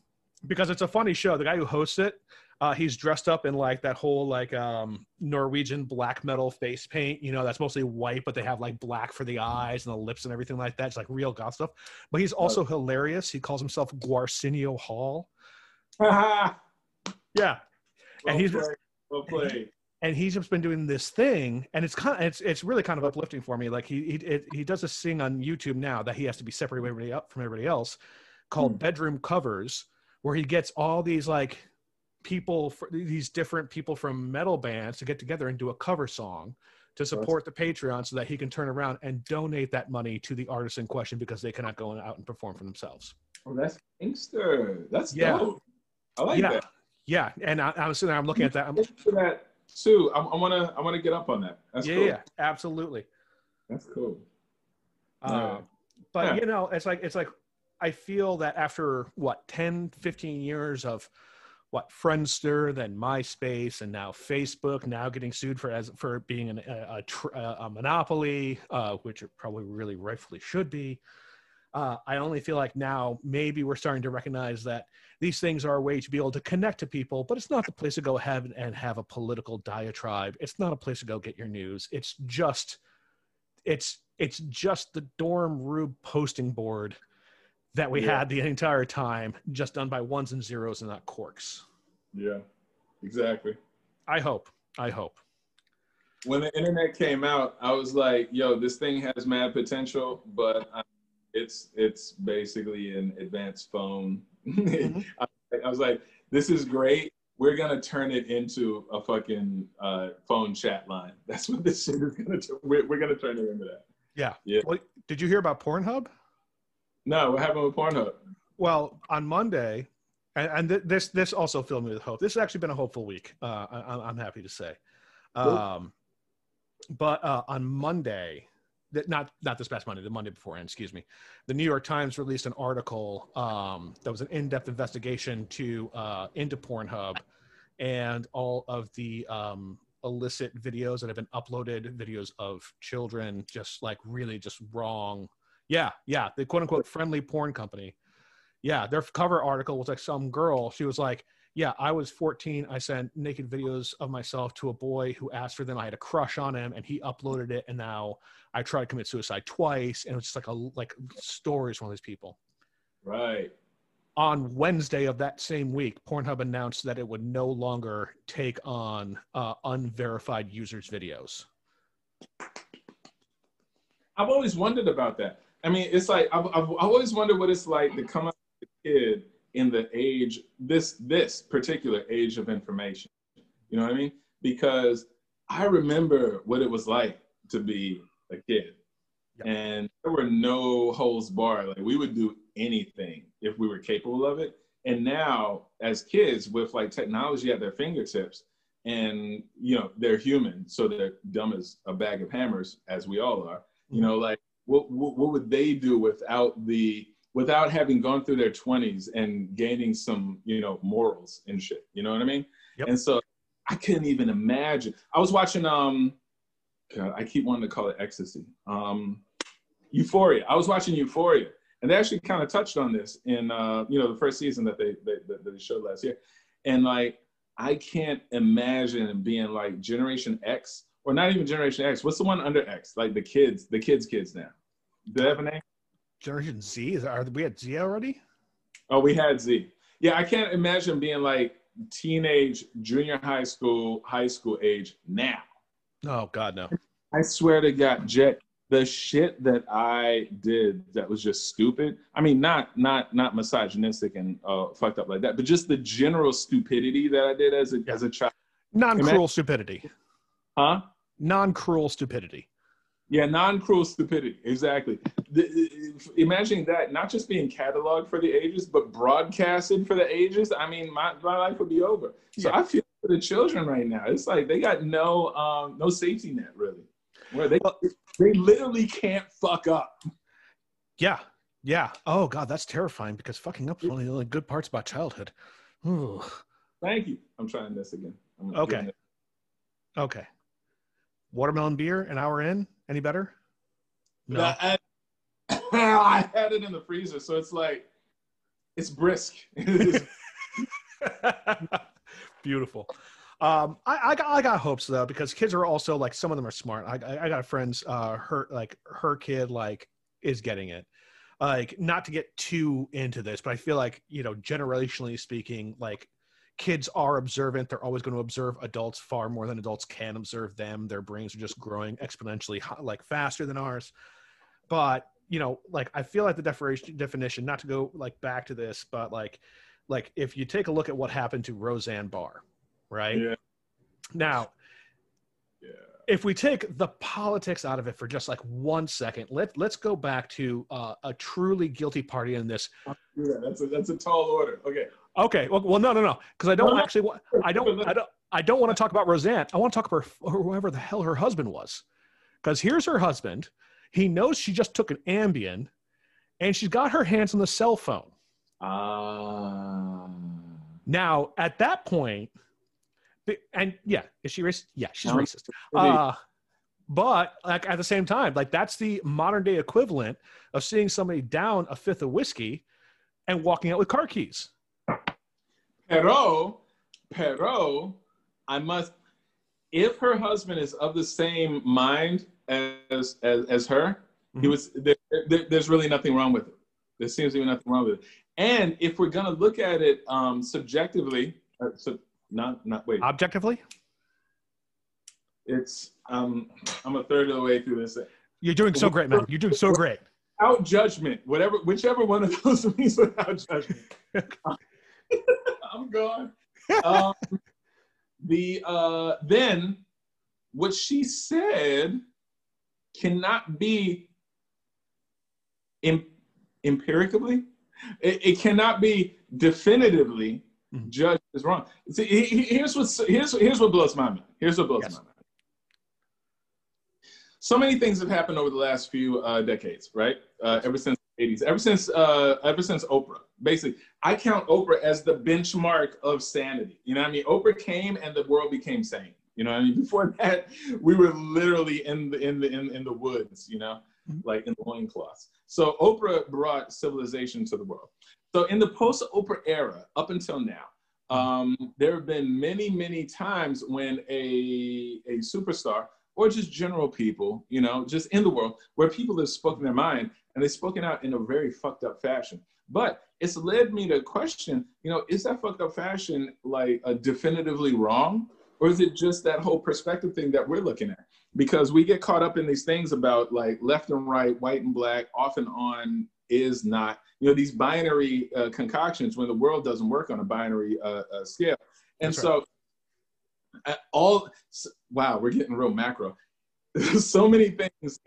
because it's a funny show. The guy who hosts it, uh, he's dressed up in like that whole like um, Norwegian black metal face paint. You know, that's mostly white, but they have like black for the eyes and the lips and everything like that. It's like real goth stuff. But he's also right. hilarious. He calls himself Gwarsenio Hall. yeah, well and he's played. well played. And he's just been doing this thing, and it's kind of, it's it's really kind of uplifting for me. Like he he it, he does this thing on YouTube now that he has to be separated up from everybody else, called hmm. Bedroom Covers where he gets all these like people for these different people from metal bands to get together and do a cover song to support the patreon so that he can turn around and donate that money to the artist in question because they cannot go out and perform for themselves. Oh that's gangster. That's yeah. dope. i like yeah. that. Yeah. And I, I was sitting there i'm looking at that i'm that too. I, I want to i want to get up on that. That's yeah cool. yeah absolutely. That's cool. Uh, but yeah. you know it's like it's like I feel that after what 10, 15 years of what Friendster, then MySpace, and now Facebook, now getting sued for as for being an, a, a, a, monopoly, uh, which it probably really rightfully should be. Uh, I only feel like now maybe we're starting to recognize that these things are a way to be able to connect to people, but it's not the place to go ahead and have a political diatribe. It's not a place to go get your news. It's just, it's it's just the dorm room posting board that we yeah. had the entire time, just done by ones and zeros and not corks. Yeah, exactly. I hope. I hope. When the internet came out, I was like, "Yo, this thing has mad potential, but it's it's basically an advanced phone." Mm-hmm. I, I was like, "This is great. We're gonna turn it into a fucking uh, phone chat line. That's what this shit is gonna. T- we're, we're gonna turn it into that." Yeah. Yeah. Well, did you hear about Pornhub? No, what happened with Pornhub? Well, on Monday, and, and th- this this also filled me with hope. This has actually been a hopeful week. Uh, I, am happy to say. Um, but uh, on Monday, that not not this past Monday, the Monday before, and excuse me, the New York Times released an article um, that was an in-depth investigation to uh, into Pornhub and all of the um, illicit videos that have been uploaded, videos of children just like really just wrong yeah, yeah, the quote unquote friendly porn company. Yeah, their cover article was like some girl. She was like, "Yeah, I was 14. I sent naked videos of myself to a boy who asked for them. I had a crush on him, and he uploaded it. And now I tried to commit suicide twice. And it's just like a like stories from these people." Right. On Wednesday of that same week, Pornhub announced that it would no longer take on uh, unverified users' videos. I've always wondered about that. I mean, it's like I've, I've always wondered what it's like to come up as a kid in the age this this particular age of information. You know what I mean? Because I remember what it was like to be a kid, yep. and there were no holds barred. Like we would do anything if we were capable of it. And now, as kids, with like technology at their fingertips, and you know they're human, so they're dumb as a bag of hammers, as we all are. You mm-hmm. know, like what, what, what would they do without the without having gone through their 20s and gaining some you know morals and shit? You know what i mean? Yep. and so i couldn't even imagine. I was watching um God, i keep wanting to call it ecstasy. Um euphoria. I was watching euphoria and they actually kind of touched on this in uh you know the first season that they, they that they showed last year. And like i can't imagine being like generation x or not even Generation X. What's the one under X? Like the kids, the kids' kids now. Do they have a name? Generation Z. Is are we at Z already? Oh, we had Z. Yeah, I can't imagine being like teenage, junior high school, high school age now. Oh God, no. I swear to God, Jet, the shit that I did that was just stupid. I mean, not not not misogynistic and uh, fucked up like that, but just the general stupidity that I did as a Yeah. as a child. Non-cruel stupidity. Huh? Non-cruel stupidity. Yeah, non-cruel stupidity. Exactly. The, imagining that not just being cataloged for the ages, but broadcasted for the ages. I mean, my, my life would be over. So Yeah. I feel for the children right now. It's like they got no um, no safety net really. Where they Well- they literally can't fuck up. Yeah. Yeah. Oh God, that's terrifying because fucking up is one of the only good parts about childhood. Ooh. Thank you. I'm trying this again. I'm Okay. Okay. Watermelon beer, an hour in. Any better? No. I, I had it in the freezer, so it's like it's brisk. Beautiful. Um, I, I got I got hopes though because kids are also like some of them are smart. I I, I got friends. Uh, her like her kid like is getting it. Like not to get too into this, but I feel like you know generationally speaking, like kids are observant. They're always going to observe adults far more than adults can observe them. Their brains are just growing exponentially like faster than ours. But you know, like I feel like the definition definition, not to go like back to this, but like like if you take a look at what happened to Roseanne Barr, right? Yeah. Now, Yeah. if we take the politics out of it for just like one second, let let's go back to uh, a truly guilty party in this. yeah, that's a that's a tall order. Okay. Okay, well, well no, no, no, because I don't actually want. I don't. I don't. I don't want to talk about Roseanne. I want to talk about her, whoever the hell her husband was, because here's her husband. He knows she just took an Ambien, and she's got her hands on the cell phone. Ah. Now, at that and yeah, is she racist? Yeah, she's No. racist. Uh, but like at the same time, like that's the modern day equivalent of seeing somebody down a fifth of whiskey and walking out with car keys. Pero, pero, I must. If her husband is of the same mind as as, as her, he Mhm. was. There, there, there's really nothing wrong with it. There seems to be nothing wrong with it. And if we're gonna look at it um, subjectively, uh, so not not wait, Objectively, it's um, I'm a third of the way through this. you're doing so great, man. You're doing so great. Without judgment, whatever, whichever one of those means without judgment. I'm gone. Um, the uh, then what she said cannot be em- empirically. It, it cannot be definitively Mhm. judged as wrong. See, he- he- here's what here's here's what blows my mind. Here's what blows Yes. my mind. So many things have happened over the last few uh, decades, right? Uh, ever since 80s, ever since uh, ever since Oprah. Basically, I count Oprah as the benchmark of sanity. You know what I mean? Oprah came and the world became sane. You know what I mean? Before that, we were literally in the in the in, in the woods, you know, Mhm. like in the loincloths. So Oprah brought civilization to the world. So in the post-Oprah era, up until now, um, there have been many, many times when a a superstar or just general people, you know, just in the world, where people have spoken their mind and they've spoken out in a very fucked up fashion. But it's led me to question, you know, is that fucked up fashion like uh, definitively wrong? Or is it just that whole perspective thing that we're looking at? Because we get caught up in these things about like left and right, white and black, off and on, is not, you know, these binary uh, concoctions when the world doesn't work on a binary uh, uh, scale. And That's so, uh, all, wow, we're getting real macro. so many things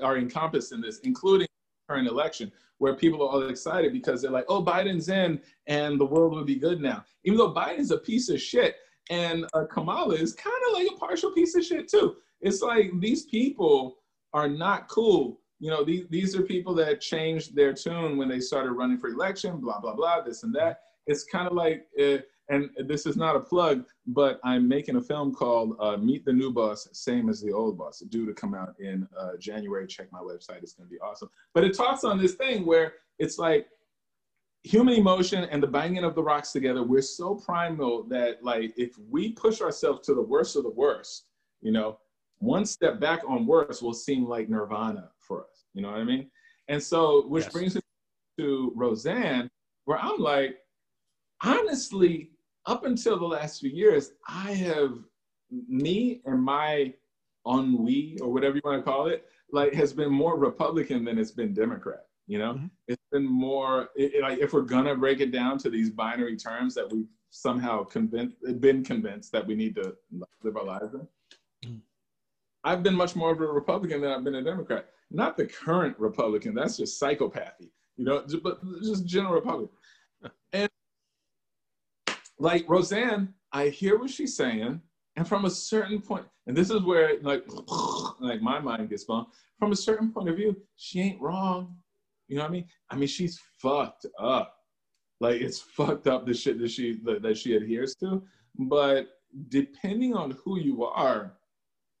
are encompassed in this, including current election, where people are all excited because they're like, "Oh, Biden's in, and the world will be good now." Even though Biden's a piece of shit, and uh, Kamala is kind of like a partial piece of shit too. It's like these people are not cool. You know, these these are people that changed their tune when they started running for election. Blah blah blah. This and that. It's kind of like. Uh, and this is not a plug, but I'm making a film called uh, Meet the New Boss, Same as the Old Boss, due to come out in uh, January. Check my website, it's going to be awesome. But it talks on this thing where it's like human emotion and the banging of the rocks together. We're so primal that, like, if we push ourselves to the worst of the worst, you know, one step back on worse will seem like nirvana for us. You know what I mean? And so, which Yes. brings me to Roseanne where I'm like, honestly, up until the last few years, I have me and my ennui or whatever you want to call it, like has been more Republican than it's been Democrat. You know, mm-hmm. it's been more it, it, like if we're gonna break it down to these binary terms that we've somehow convinced been convinced that we need to live our lives in. Mm-hmm. I've been much more of a Republican than I've been a Democrat. Not the current Republican, that's just psychopathy, you know, but just general Republican. And like Roseanne, I hear what she's saying, and from a certain point, and this is where like like my mind gets blown. From a certain point of view, she ain't wrong. You know what I mean? I mean, she's fucked up. Like it's fucked up the shit that she that, she adheres to. But depending on who you are,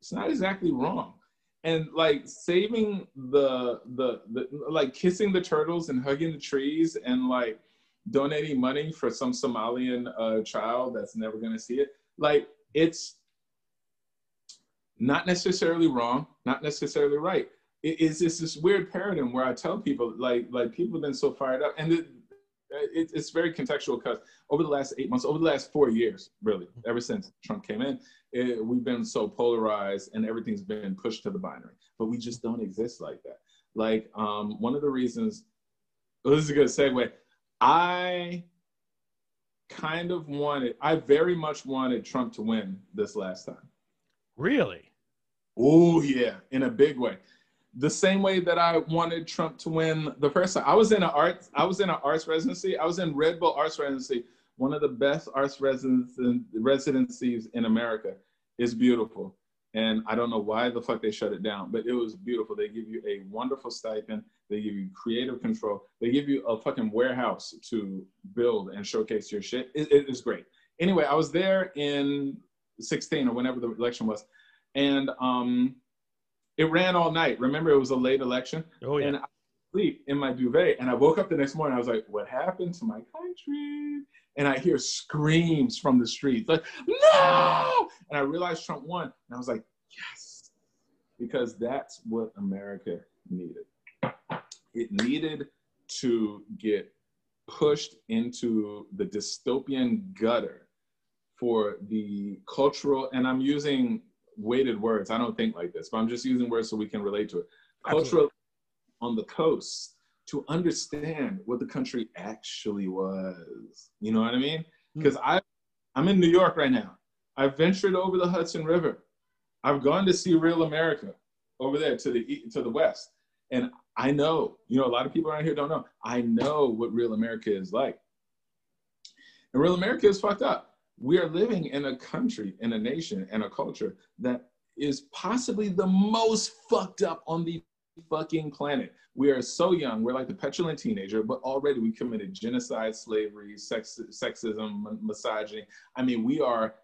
it's not exactly wrong. And like saving the the the like kissing the turtles and hugging the trees and like donating money for some Somalian uh, child that's never gonna see it. Like it's not necessarily wrong, not necessarily right. It is this, this weird paradigm where I tell people, like, like people have been so fired up, and it, it, it's very contextual because over the last eight months, over the last four years, really, ever since Trump came in, it, we've been so polarized and everything's been pushed to the binary. But we just don't exist like that. Like um, one of the reasons, well, this is a good segue. I kind of wanted, I very much wanted Trump to win this last time. Really? Oh yeah, in a big way. The same way that I wanted Trump to win the first time. I was in an arts, I was in an arts residency. I was in Red Bull Arts Residency, one of the best arts residencies in America. It's beautiful. And I don't know why the fuck they shut it down, but it was beautiful. They give you a wonderful stipend. They give you creative control. They give you a fucking warehouse to build and showcase your shit. It, it, it's great. Anyway, I was there in 16 or whenever the election was, and um, it ran all night. Remember, it was a late election. Oh yeah. And I sleep in my duvet, and I woke up the next morning. I was like, "What happened to my country?" And I hear screams from the streets, like "No!" And I realized Trump won, and I was like, "Yes," because that's what America needed. It needed to get pushed into the dystopian gutter for the cultural, and I'm using weighted words. I don't think like this, but I'm just using words so we can relate to it. Cultural on the coast to understand what the country actually was. You know what I mean? Because hmm. I, I'm in New York right now. I've ventured over the Hudson River. I've gone to see Real America over there to the to the west, and I know, you know, a lot of people around here don't know. I know what Real America is like, and Real America is fucked up we are living in a country, in a nation, and a culture that is possibly the most fucked up on the fucking planet. We are so young. We're like the petulant teenager, but already we committed genocide, slavery, sex, sexism, misogyny. I mean, we are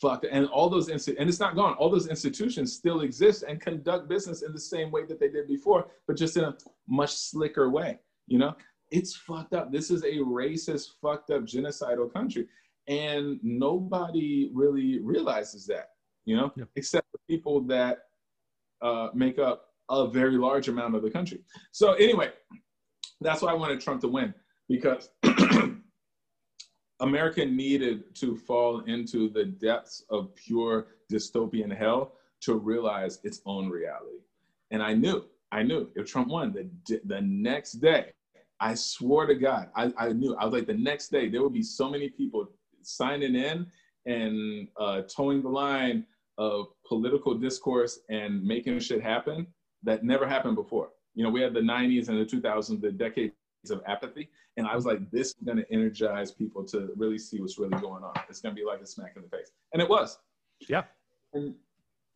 fucked. And all those, and it's not gone. All those institutions still exist and conduct business in the same way that they did before, but just in a much slicker way. You know, it's fucked up. This is a racist, fucked up, genocidal country and nobody really realizes that you know yeah. except the people that uh, make up a very large amount of the country so anyway that's why i wanted trump to win because america needed to fall into the depths of pure dystopian hell to realize its own reality and i knew i knew if trump won the, the next day I swore to God, I, I knew. I was like, the next day, there would be so many people signing in and uh, towing the line of political discourse and making shit happen that never happened before. You know, we had the 90s and the 2000s, the decades of apathy. And I was like, this is going to energize people to really see what's really going on. It's going to be like a smack in the face. And it was. Yeah. And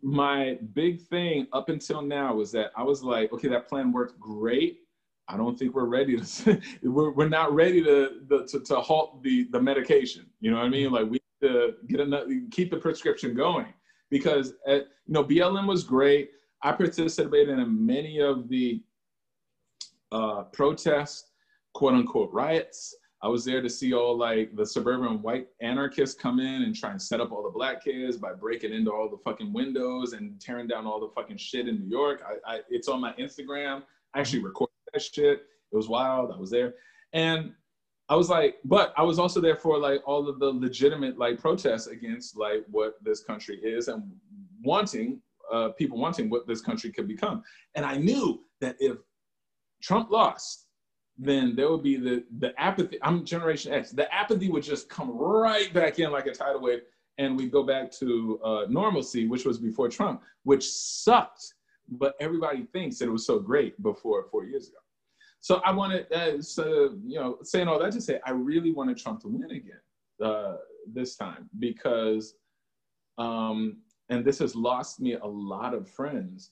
my big thing up until now was that I was like, okay, that plan worked great. I don't think we're ready to, we're, we're not ready to, to, to halt the, the medication. You know what I mean? Like we need to get another, keep the prescription going because, at, uh, you know, BLM was great. I participated in many of the uh, protests, quote unquote riots. I was there to see all like the suburban white anarchists come in and try and set up all the black kids by breaking into all the fucking windows and tearing down all the fucking shit in New York. I, I it's on my Instagram. I actually recorded that shit. It was wild. I was there. And I was like, but I was also there for like all of the legitimate like protests against like what this country is and wanting uh, people wanting what this country could become. And I knew that if Trump lost, then there would be the the apathy. I'm Generation X. The apathy would just come right back in like a tidal wave, and we'd go back to uh, normalcy, which was before Trump, which sucked. But everybody thinks that it was so great before four years ago. So I wanted, uh, so you know, saying all that to say, I really wanted Trump to win again uh, this time because, um, and this has lost me a lot of friends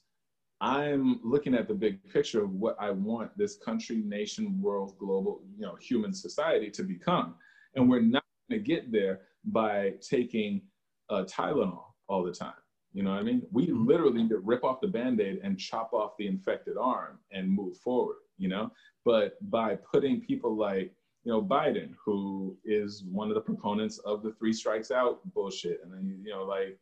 I'm looking at the big picture of what I want this country, nation, world, global, you know, human society to become. And we're not going to get there by taking uh, Tylenol all the time. You know what I mean? We mm-hmm. literally need to rip off the band aid and chop off the infected arm and move forward, you know? But by putting people like, you know, Biden, who is one of the proponents of the three strikes out bullshit, and then, you know, like,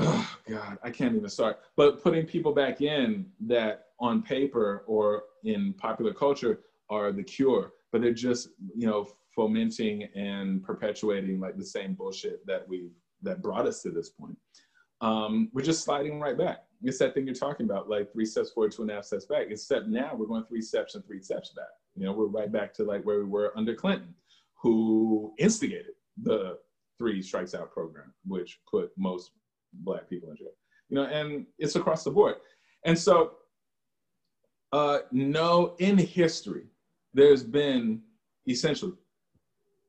oh God, I can't even start. But putting people back in that on paper or in popular culture are the cure, but they're just, you know, fomenting and perpetuating like the same bullshit that we've that brought us to this point. Um, we're just sliding right back. It's that thing you're talking about, like three steps forward, two and a half steps back. Except now we're going three steps and three steps back. You know, we're right back to like where we were under Clinton, who instigated the three strikes out program, which put most black people in jail. You know, and it's across the board. And so, uh, no, in history, there's been essentially,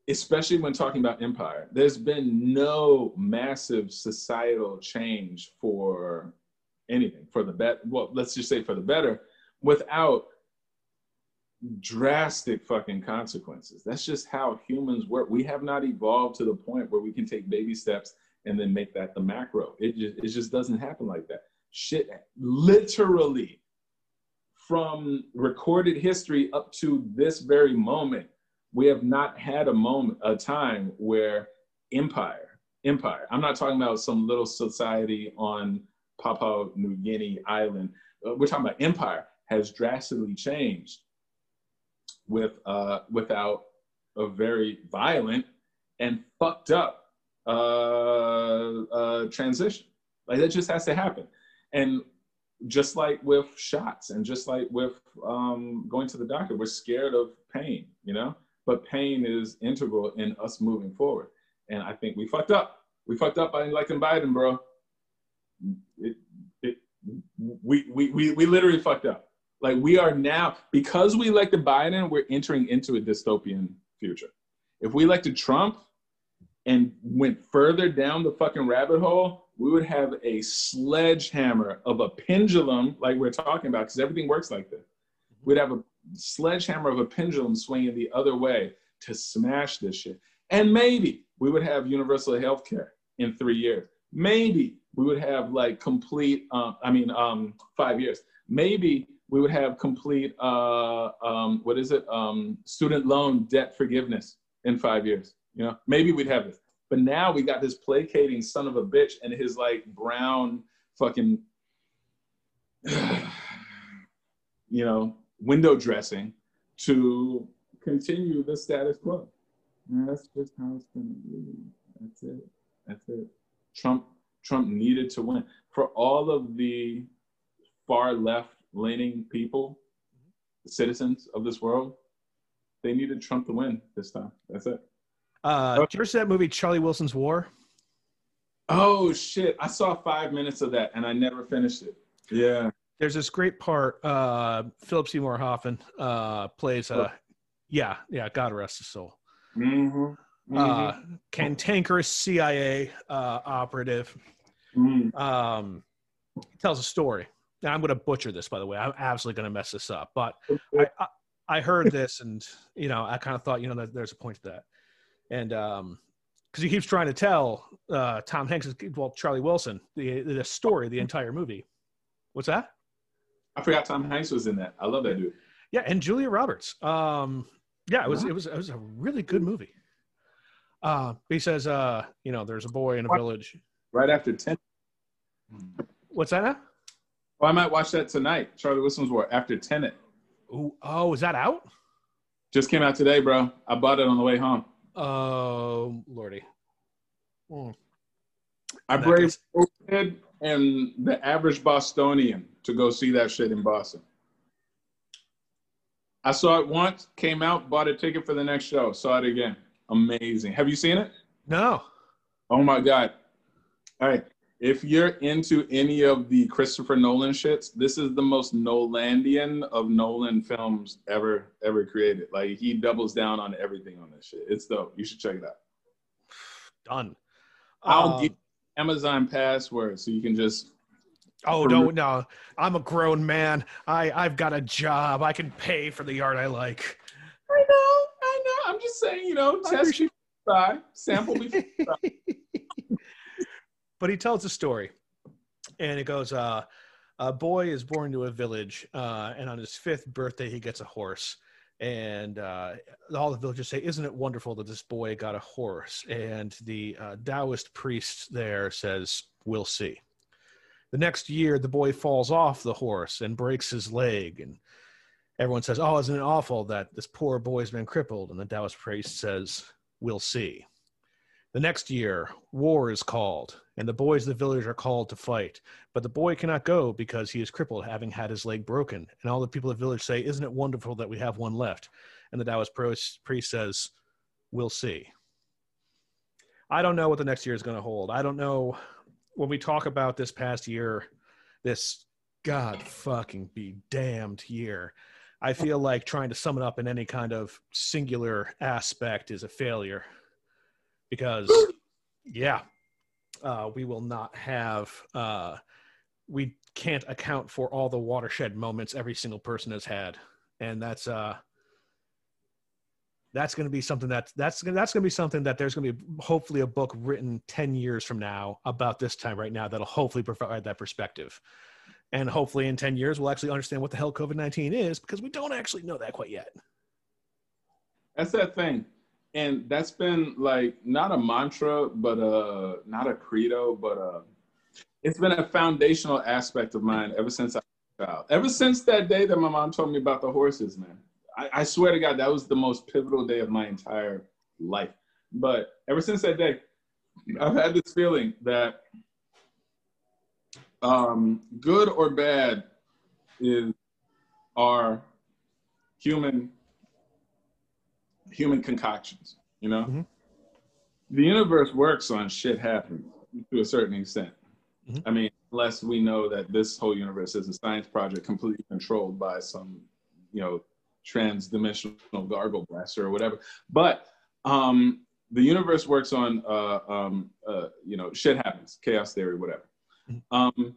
especially when talking about empire, there's been no massive societal change for anything, for the better. Well, let's just say for the better, without drastic fucking consequences. That's just how humans work. We have not evolved to the point where we can take baby steps and then make that the macro. It just, it just doesn't happen like that. Shit, literally from recorded history up to this very moment, we have not had a moment, a time where empire, empire, I'm not talking about some little society on Papua New Guinea island. Uh, we're talking about empire has drastically changed with uh, without a very violent and fucked up uh, uh, transition. Like that just has to happen. And just like with shots and just like with um, going to the doctor, we're scared of pain, you know? But pain is integral in us moving forward. And I think we fucked up. We fucked up by liking Biden, bro. It, it, we, we, we, we literally fucked up. Like we are now, because we elected Biden, we're entering into a dystopian future. If we elected Trump, and went further down the fucking rabbit hole, we would have a sledgehammer of a pendulum, like we're talking about, because everything works like this. We'd have a sledgehammer of a pendulum swinging the other way to smash this shit. And maybe we would have universal health care in three years. Maybe we would have like complete, um, I mean, um, five years. Maybe we would have complete, uh, um, what is it, um, student loan debt forgiveness in five years. You know, maybe we'd have it. But now we got this placating son of a bitch and his like brown fucking, you know, window dressing to continue the status quo. That's just how it's gonna be. That's it. That's it. Trump Trump needed to win. For all of the far left leaning people, citizens of this world, they needed Trump to win this time. That's it. Uh, okay. Did you ever see that movie Charlie Wilson's War? Oh shit! I saw five minutes of that and I never finished it. Yeah. There's this great part. Uh, Philip Seymour Hoffman uh, plays. Uh, yeah, yeah. God rest his soul. Mm-hmm. Uh, mm-hmm. Uh, cantankerous CIA uh, operative. Mm. Um, tells a story. Now I'm going to butcher this, by the way. I'm absolutely going to mess this up, but I, I, I heard this, and you know, I kind of thought, you know, that there's a point to that and um, because he keeps trying to tell uh, Tom Hanks, well, Charlie Wilson, the the story, the entire movie. What's that? I forgot Tom Hanks was in that. I love that dude. Yeah, and Julia Roberts. Um, yeah, it was it was it was a really good movie. Uh, he says, uh, you know, there's a boy in a village. Right after ten. What's that? Now? Well, I might watch that tonight. Charlie Wilson's War after Tenet. Ooh, oh, is that out? Just came out today, bro. I bought it on the way home. Oh, lordy. Mm. I braved overhead and the average Bostonian to go see that shit in Boston. I saw it once, came out, bought a ticket for the next show, saw it again. Amazing. Have you seen it? No. Oh my God. All right. If you're into any of the Christopher Nolan shits, this is the most Nolandian of Nolan films ever, ever created. Like he doubles down on everything on this shit. It's dope. You should check it out. Done. I'll um, give Amazon password so you can just Oh no, no! I'm a grown man. I I've got a job. I can pay for the art I like. I know, I know. I'm just saying, you know, test me try, sample me. but he tells a story, and it goes: uh, a boy is born to a village, uh, and on his fifth birthday, he gets a horse. And uh, all the villagers say, "Isn't it wonderful that this boy got a horse?" And the uh, Taoist priest there says, "We'll see." The next year, the boy falls off the horse and breaks his leg. And everyone says, Oh, isn't it awful that this poor boy's been crippled? And the Taoist priest says, We'll see. The next year, war is called, and the boys of the village are called to fight. But the boy cannot go because he is crippled, having had his leg broken. And all the people of the village say, Isn't it wonderful that we have one left? And the Taoist priest says, We'll see. I don't know what the next year is going to hold. I don't know when we talk about this past year, this God fucking be damned year, I feel like trying to sum it up in any kind of singular aspect is a failure because, yeah, uh, we will not have, uh, we can't account for all the watershed moments every single person has had. And that's, uh, that's going to be something that that's that's going to be something that there's going to be hopefully a book written 10 years from now about this time right now that'll hopefully provide that perspective. And hopefully in 10 years we'll actually understand what the hell covid-19 is because we don't actually know that quite yet. That's that thing and that's been like not a mantra but not a credo but uh it's been a foundational aspect of mine ever since i was a child ever since that day that my mom told me about the horses man I, I swear to God, that was the most pivotal day of my entire life. But ever since that day, I've had this feeling that um, good or bad is our human human concoctions. You know, mm-hmm. the universe works on shit happening to a certain extent. Mm-hmm. I mean, unless we know that this whole universe is a science project completely controlled by some, you know, trans-dimensional gargle blaster or whatever. But um, the universe works on, uh, um, uh, you know, shit happens, chaos theory, whatever. Mm-hmm. Um,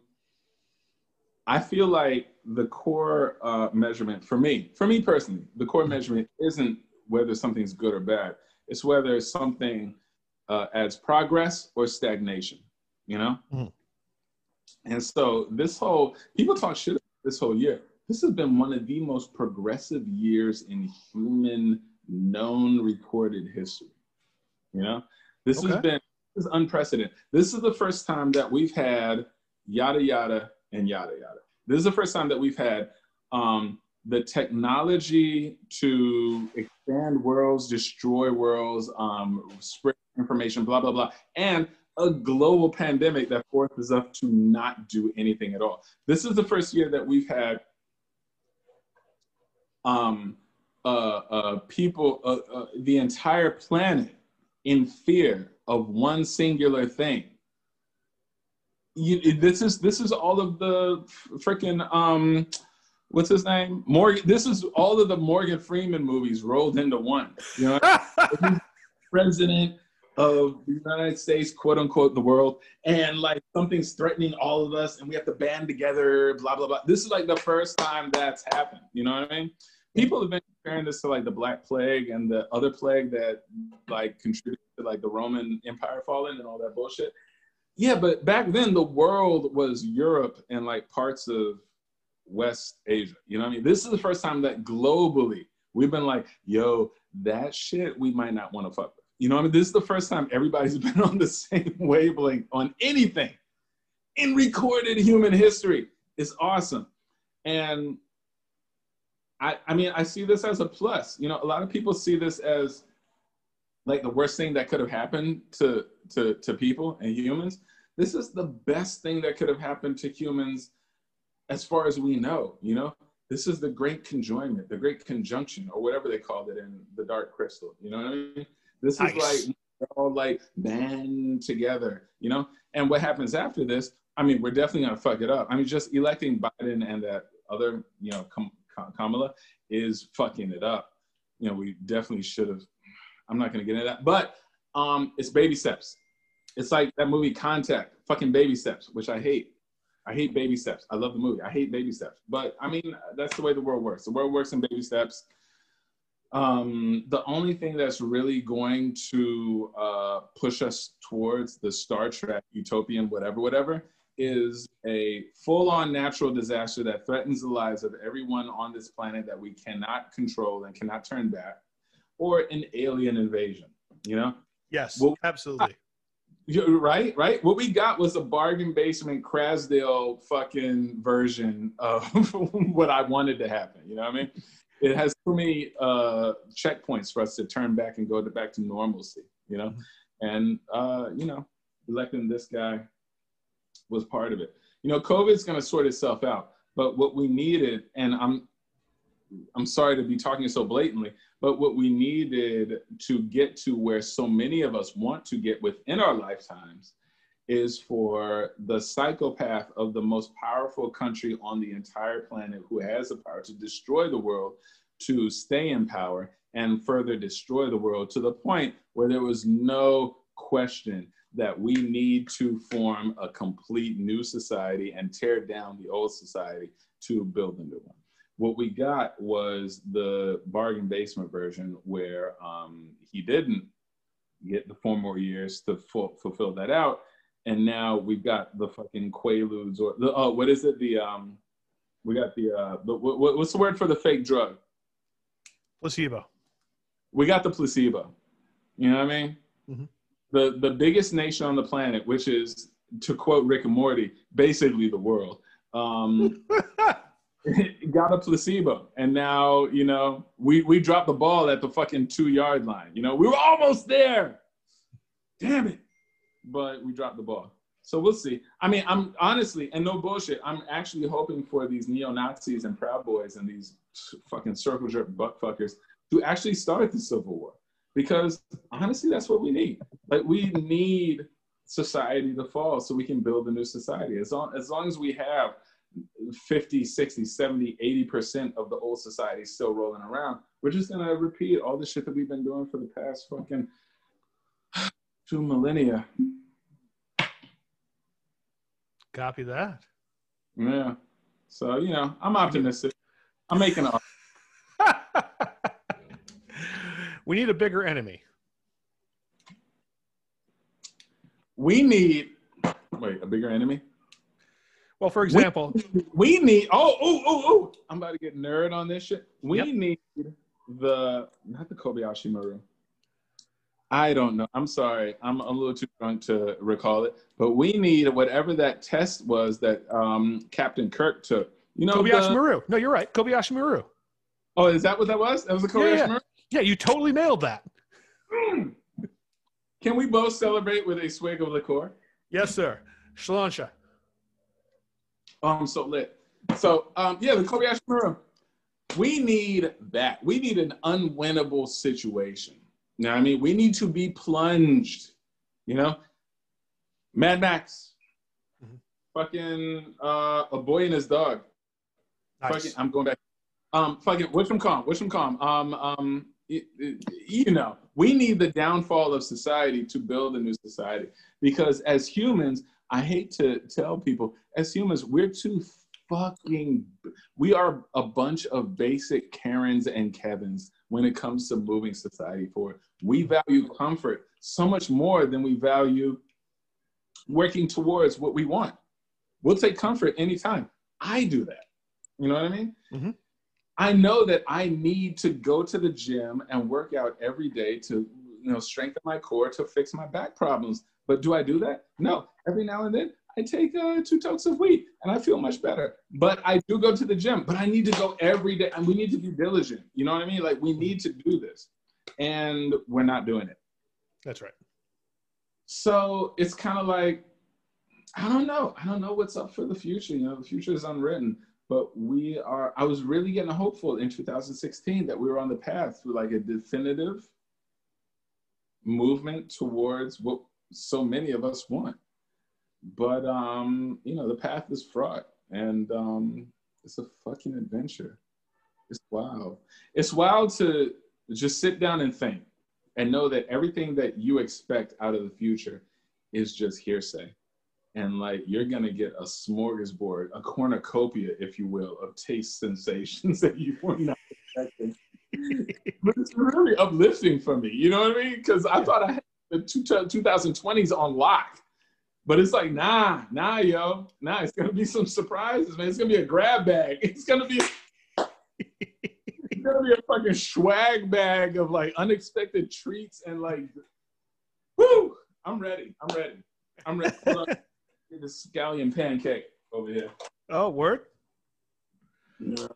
I feel like the core uh, measurement for me, for me personally, the core measurement isn't whether something's good or bad. It's whether something uh, adds progress or stagnation, you know? Mm. And so this whole, people talk shit this whole year this has been one of the most progressive years in human known recorded history. You know, this okay. has been this is unprecedented. This is the first time that we've had yada yada and yada yada. This is the first time that we've had um, the technology to expand worlds, destroy worlds, um, spread information, blah blah blah, and a global pandemic that forces us to not do anything at all. This is the first year that we've had um, uh, uh, people, uh, uh, the entire planet in fear of one singular thing. You, this is this is all of the freaking um, what's his name? Morgan. This is all of the Morgan Freeman movies rolled into one. You know, president of the United States, quote unquote, the world, and like something's threatening all of us, and we have to band together. Blah blah blah. This is like the first time that's happened. You know what I mean? people have been comparing this to like the Black Plague and the other plague that like contributed to like the Roman Empire falling and all that bullshit. Yeah, but back then the world was Europe and like parts of West Asia. You know what I mean? This is the first time that globally we've been like, yo, that shit we might not want to fuck with. You know what I mean? This is the first time everybody's been on the same wavelength on anything in recorded human history. It's awesome. And I, I mean, I see this as a plus. You know, a lot of people see this as like the worst thing that could have happened to to to people and humans. This is the best thing that could have happened to humans as far as we know, you know. This is the great conjoinment, the great conjunction, or whatever they called it in the Dark Crystal. You know what I mean? This nice. is like all like band together, you know. And what happens after this? I mean, we're definitely gonna fuck it up. I mean, just electing Biden and that other, you know, Kamala is fucking it up. You know, we definitely should have. I'm not gonna get into that, but um, it's baby steps. It's like that movie Contact, fucking baby steps, which I hate. I hate baby steps. I love the movie. I hate baby steps, but I mean that's the way the world works. The world works in baby steps. Um, the only thing that's really going to uh, push us towards the Star Trek utopian whatever whatever is a full-on natural disaster that threatens the lives of everyone on this planet that we cannot control and cannot turn back, or an alien invasion. You know? Yes, well, absolutely. Right, right. What we got was a bargain basement Crasdale fucking version of what I wanted to happen. You know what I mean? It has too many uh, checkpoints for us to turn back and go to, back to normalcy. You know, and uh, you know, electing this guy was part of it. You know, COVID's going to sort itself out, but what we needed, and I'm I'm sorry to be talking so blatantly, but what we needed to get to where so many of us want to get within our lifetimes is for the psychopath of the most powerful country on the entire planet who has the power to destroy the world to stay in power and further destroy the world to the point where there was no question that we need to form a complete new society and tear down the old society to build a new one what we got was the bargain basement version where um, he didn't get the four more years to fu- fulfill that out. And now we've got the fucking Quaaludes or the, oh, what is it? The, um, we got the, uh, the what, what's the word for the fake drug? Placebo. We got the placebo. You know what I mean? Mm-hmm. The, the biggest nation on the planet, which is, to quote Rick and Morty, basically the world. Um, got a placebo. And now, you know, we, we dropped the ball at the fucking two yard line. You know, we were almost there. Damn it. But we dropped the ball. So we'll see. I mean, I'm honestly, and no bullshit, I'm actually hoping for these neo Nazis and Proud Boys and these fucking circle jerk butt fuckers to actually start the Civil War. Because honestly, that's what we need. Like, we need society to fall so we can build a new society. As long, as long as we have 50, 60, 70, 80% of the old society still rolling around. We're just gonna repeat all the shit that we've been doing for the past fucking two millennia. Copy that. Yeah. So, you know, I'm optimistic. I'm making a We need a bigger enemy. We need wait, a bigger enemy? Well, for example, we, we need. Oh, oh, oh, oh! I'm about to get nerd on this shit. We yep. need the not the Kobayashi Maru. I don't know. I'm sorry. I'm a little too drunk to recall it. But we need whatever that test was that um, Captain Kirk took. You know, Kobayashi the, Maru. No, you're right. Kobayashi Maru. Oh, is that what that was? That was a Kobayashi yeah, yeah. Maru. Yeah, you totally nailed that. Can we both celebrate with a swig of liqueur? Yes, sir. Shalansha. Oh, I'm so lit. So um, yeah, the Kobayashi Maru. We need that. We need an unwinnable situation. Now, I mean, we need to be plunged. You know, Mad Max, mm-hmm. fucking uh, a boy and his dog. Nice. Fucking, I'm going back. Um, fucking Wisham Calm, Wisham Calm. Um, um, you know, we need the downfall of society to build a new society because as humans, I hate to tell people, as humans, we're too fucking, we are a bunch of basic Karens and Kevins when it comes to moving society forward. We value comfort so much more than we value working towards what we want. We'll take comfort anytime. I do that. You know what I mean? Mm-hmm. I know that I need to go to the gym and work out every day to you know strengthen my core to fix my back problems. But do I do that? No. Every now and then I take uh, two totes of wheat and I feel much better. But I do go to the gym, but I need to go every day. And we need to be diligent. You know what I mean? Like we need to do this. And we're not doing it. That's right. So it's kind of like, I don't know. I don't know what's up for the future. You know, the future is unwritten. But we are, I was really getting hopeful in 2016 that we were on the path to like a definitive movement towards what so many of us want but um, you know, the path is fraught, and um, it's a fucking adventure. It's wild. It's wild to just sit down and think, and know that everything that you expect out of the future is just hearsay, and like you're gonna get a smorgasbord, a cornucopia, if you will, of taste sensations that you were not expecting. but it's really uplifting for me. You know what I mean? Because I thought I had the 2020s on lock but it's like, nah, nah, yo, nah. It's gonna be some surprises, man. It's gonna be a grab bag. It's gonna be, it's gonna be a fucking swag bag of like unexpected treats and like, whoo! I'm ready. I'm ready. I'm ready. the scallion pancake over here. Oh, word. Yeah.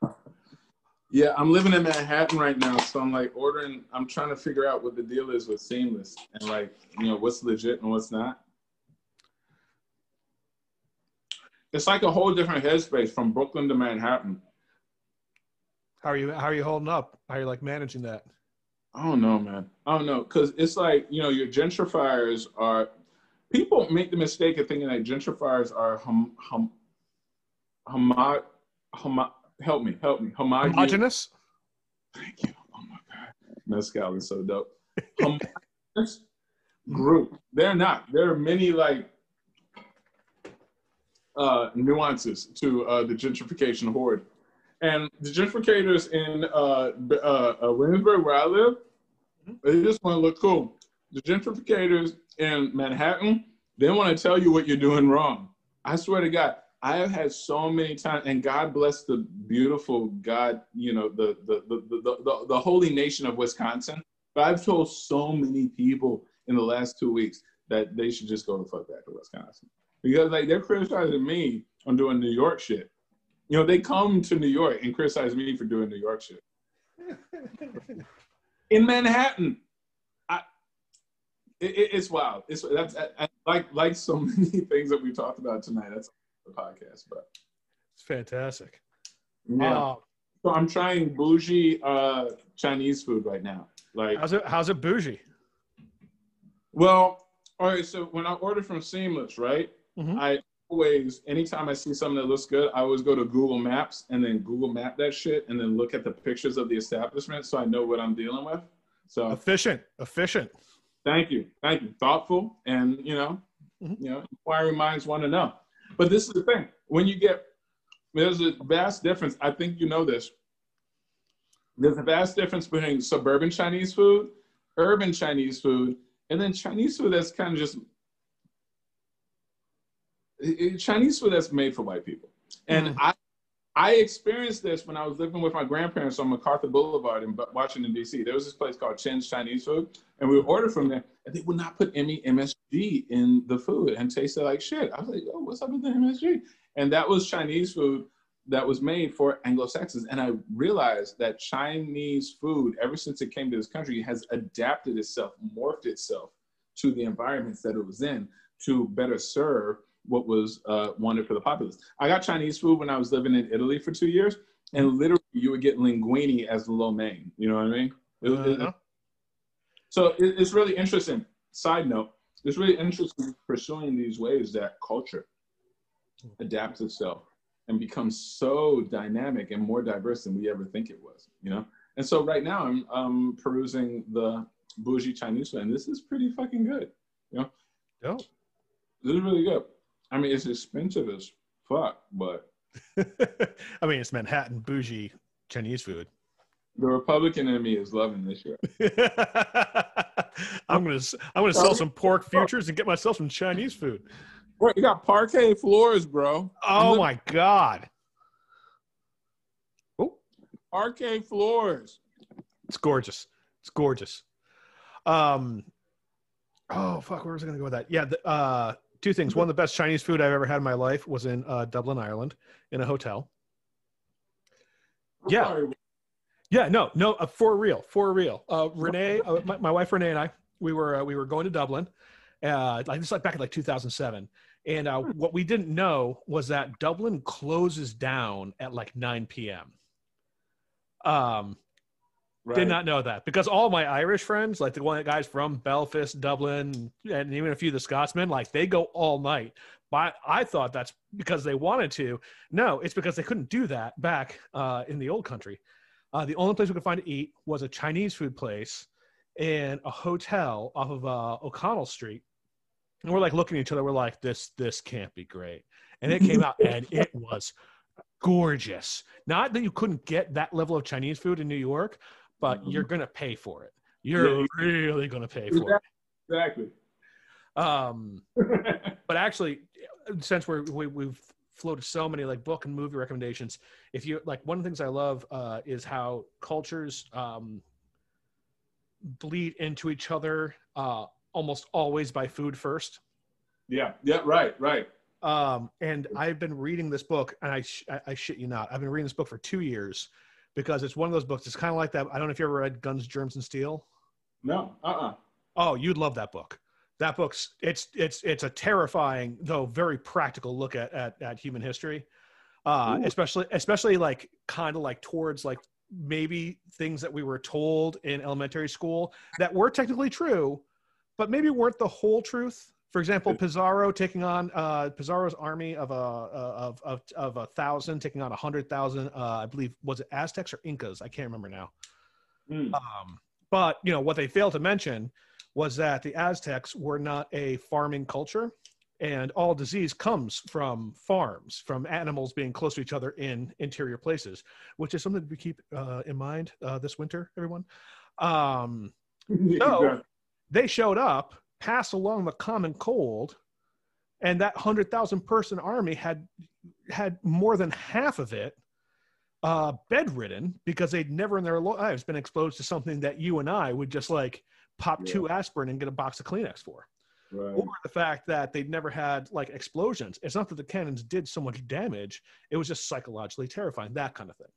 Yeah, I'm living in Manhattan right now, so I'm like ordering. I'm trying to figure out what the deal is with Seamless and like, you know, what's legit and what's not. it's like a whole different headspace from Brooklyn to Manhattan. How are you? How are you holding up? How are you like managing that? I don't know, man. I don't know, cause it's like you know your gentrifiers are. People make the mistake of thinking that gentrifiers are hum hum homo, homo help me help me homogenous. Thank you. Oh my god, mezcal is so dope. homogenous group. They're not. There are many like uh, nuances to uh, the gentrification horde. And the gentrificators in uh, uh, uh, Williamsburg, where I live, they just want to look cool. The gentrificators in Manhattan, they want to tell you what you're doing wrong. I swear to God, I have had so many times, and God bless the beautiful God, you know, the the the the, the, the holy nation of Wisconsin. But I've told so many people in the last two weeks that they should just go the fuck back to Wisconsin because like they're criticizing me on doing New York shit. You know, they come to New York and criticize me for doing New York shit. In Manhattan, I, it, it's wild. It's that's I, I, like like so many things that we talked about tonight. That's the podcast, but it's fantastic. Yeah. Uh, so I'm trying bougie uh, Chinese food right now. Like, how's it? How's it bougie? Well, all right. So when I order from Seamless, right? Mm-hmm. I always, anytime I see something that looks good, I always go to Google Maps and then Google Map that shit and then look at the pictures of the establishment so I know what I'm dealing with. So efficient, efficient. Thank you, thank you. Thoughtful, and you know, mm-hmm. you know, inquiring minds want to know. But this is the thing: when you get, there's a vast difference. I think you know this. There's a vast difference between suburban Chinese food, urban Chinese food, and then Chinese food that's kind of just Chinese food that's made for white people. And mm-hmm. I I experienced this when I was living with my grandparents on MacArthur Boulevard in Washington, D.C. There was this place called Chin's Chinese Food, and we would order from there, and they would not put any MSG in the food and tasted like shit. I was like, oh, what's up with the MSG? And that was Chinese food that was made for Anglo-Saxons. And I realized that Chinese food, ever since it came to this country, has adapted itself, morphed itself to the environments that it was in to better serve what was uh, wanted for the populace. I got Chinese food when I was living in Italy for two years, and literally you would get linguine as the lo mein. You know what I mean? It, uh-huh. it, so it, it's really interesting. Side note, it's really interesting pursuing these ways that culture adapts itself and becomes so dynamic and more diverse than we ever think it was. You know, and so right now I'm um, perusing the bougie Chinese food, and this is pretty fucking good. You know, Dope. this is really good. I mean, it's expensive as fuck, but I mean, it's Manhattan bougie Chinese food. The Republican in me is loving this year. I'm gonna I'm gonna sell some pork futures and get myself some Chinese food. Wait, you got parquet floors, bro. Oh my god. Oh, parquet floors. It's gorgeous. It's gorgeous. Um. Oh fuck, where was I gonna go with that? Yeah. The, uh two things. One, of the best Chinese food I've ever had in my life was in uh, Dublin, Ireland, in a hotel. Yeah. Yeah, no, no, uh, for real, for real. Uh, Renee, uh, my, my wife Renee and I, we were uh, we were going to Dublin, uh, like this like back in like 2007, and uh, what we didn't know was that Dublin closes down at like 9 p.m. Um, Right. did not know that because all my Irish friends, like the one guys from Belfast, Dublin, and even a few of the Scotsmen, like they go all night. But I thought that's because they wanted to. No, it's because they couldn't do that back uh, in the old country. Uh, the only place we could find to eat was a Chinese food place and a hotel off of uh, O'Connell Street. And we're like looking at each other. We're like, this this can't be great. And it came out and it was gorgeous. Not that you couldn't get that level of Chinese food in New York, but Mhm. you're gonna pay for it. You're Yeah. really gonna pay for it. Exactly. Um, but actually, since we're, we, we've floated so many like book and movie recommendations, if you like, one of the things I love uh, is how cultures um, bleed into each other uh, almost always by food first. yeah. Yeah. Right. Right. Um, and I've been reading this book, and I, sh- I, I shit you not, I've been reading this book for two years because it's one of those books. It's kind of like that. I don't know if you ever read Guns, Germs, and Steel. No. Uh. uh Oh, you'd love that book. That book's it's it's it's a terrifying though very practical look at at, at human history, uh, Ooh. especially especially like kind of like towards like maybe things that we were told in elementary school that were technically true, but maybe weren't the whole truth. For example, Pizarro taking on uh, Pizarro's army of a of of of a thousand taking on a hundred thousand. Uh, I believe was it Aztecs or Incas? I can't remember now. Mm. Um, but you know what they failed to mention was that the Aztecs were not a farming culture, and all disease comes from farms, from animals being close to each other in interior places, which is something to keep uh, in mind uh, this winter, everyone. Um, So- they showed up, passed along the common cold, and that hundred thousand person army had had more than half of it uh, bedridden because they'd never in their lives been exposed to something that you and I would just like pop Yeah. two aspirin and get a box of Kleenex for, right. or the fact that they'd never had like explosions. It's not that the cannons did so much damage; it was just psychologically terrifying, that kind of thing.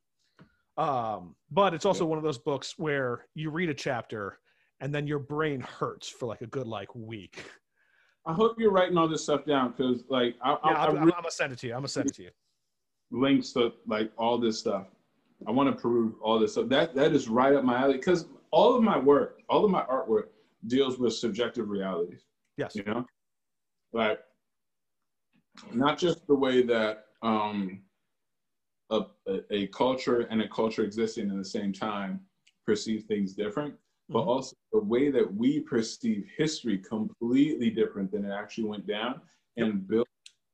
Um, but it's also one of those books where you read a chapter and then your brain hurts for like a good like week. I hope you're writing all this stuff down because, like, I, Yeah, I, I'm, really gonna send it to you. I'm gonna send it to you. links to like all this stuff. I want to prove all this stuff. That that is right up my alley because all of my work, all of my artwork deals with subjective realities. Yes. You know, like not just the way that um, a, a, a culture and a culture existing in the same time perceive things different, but Mhm. also the way that we perceive history completely different than it actually went down and build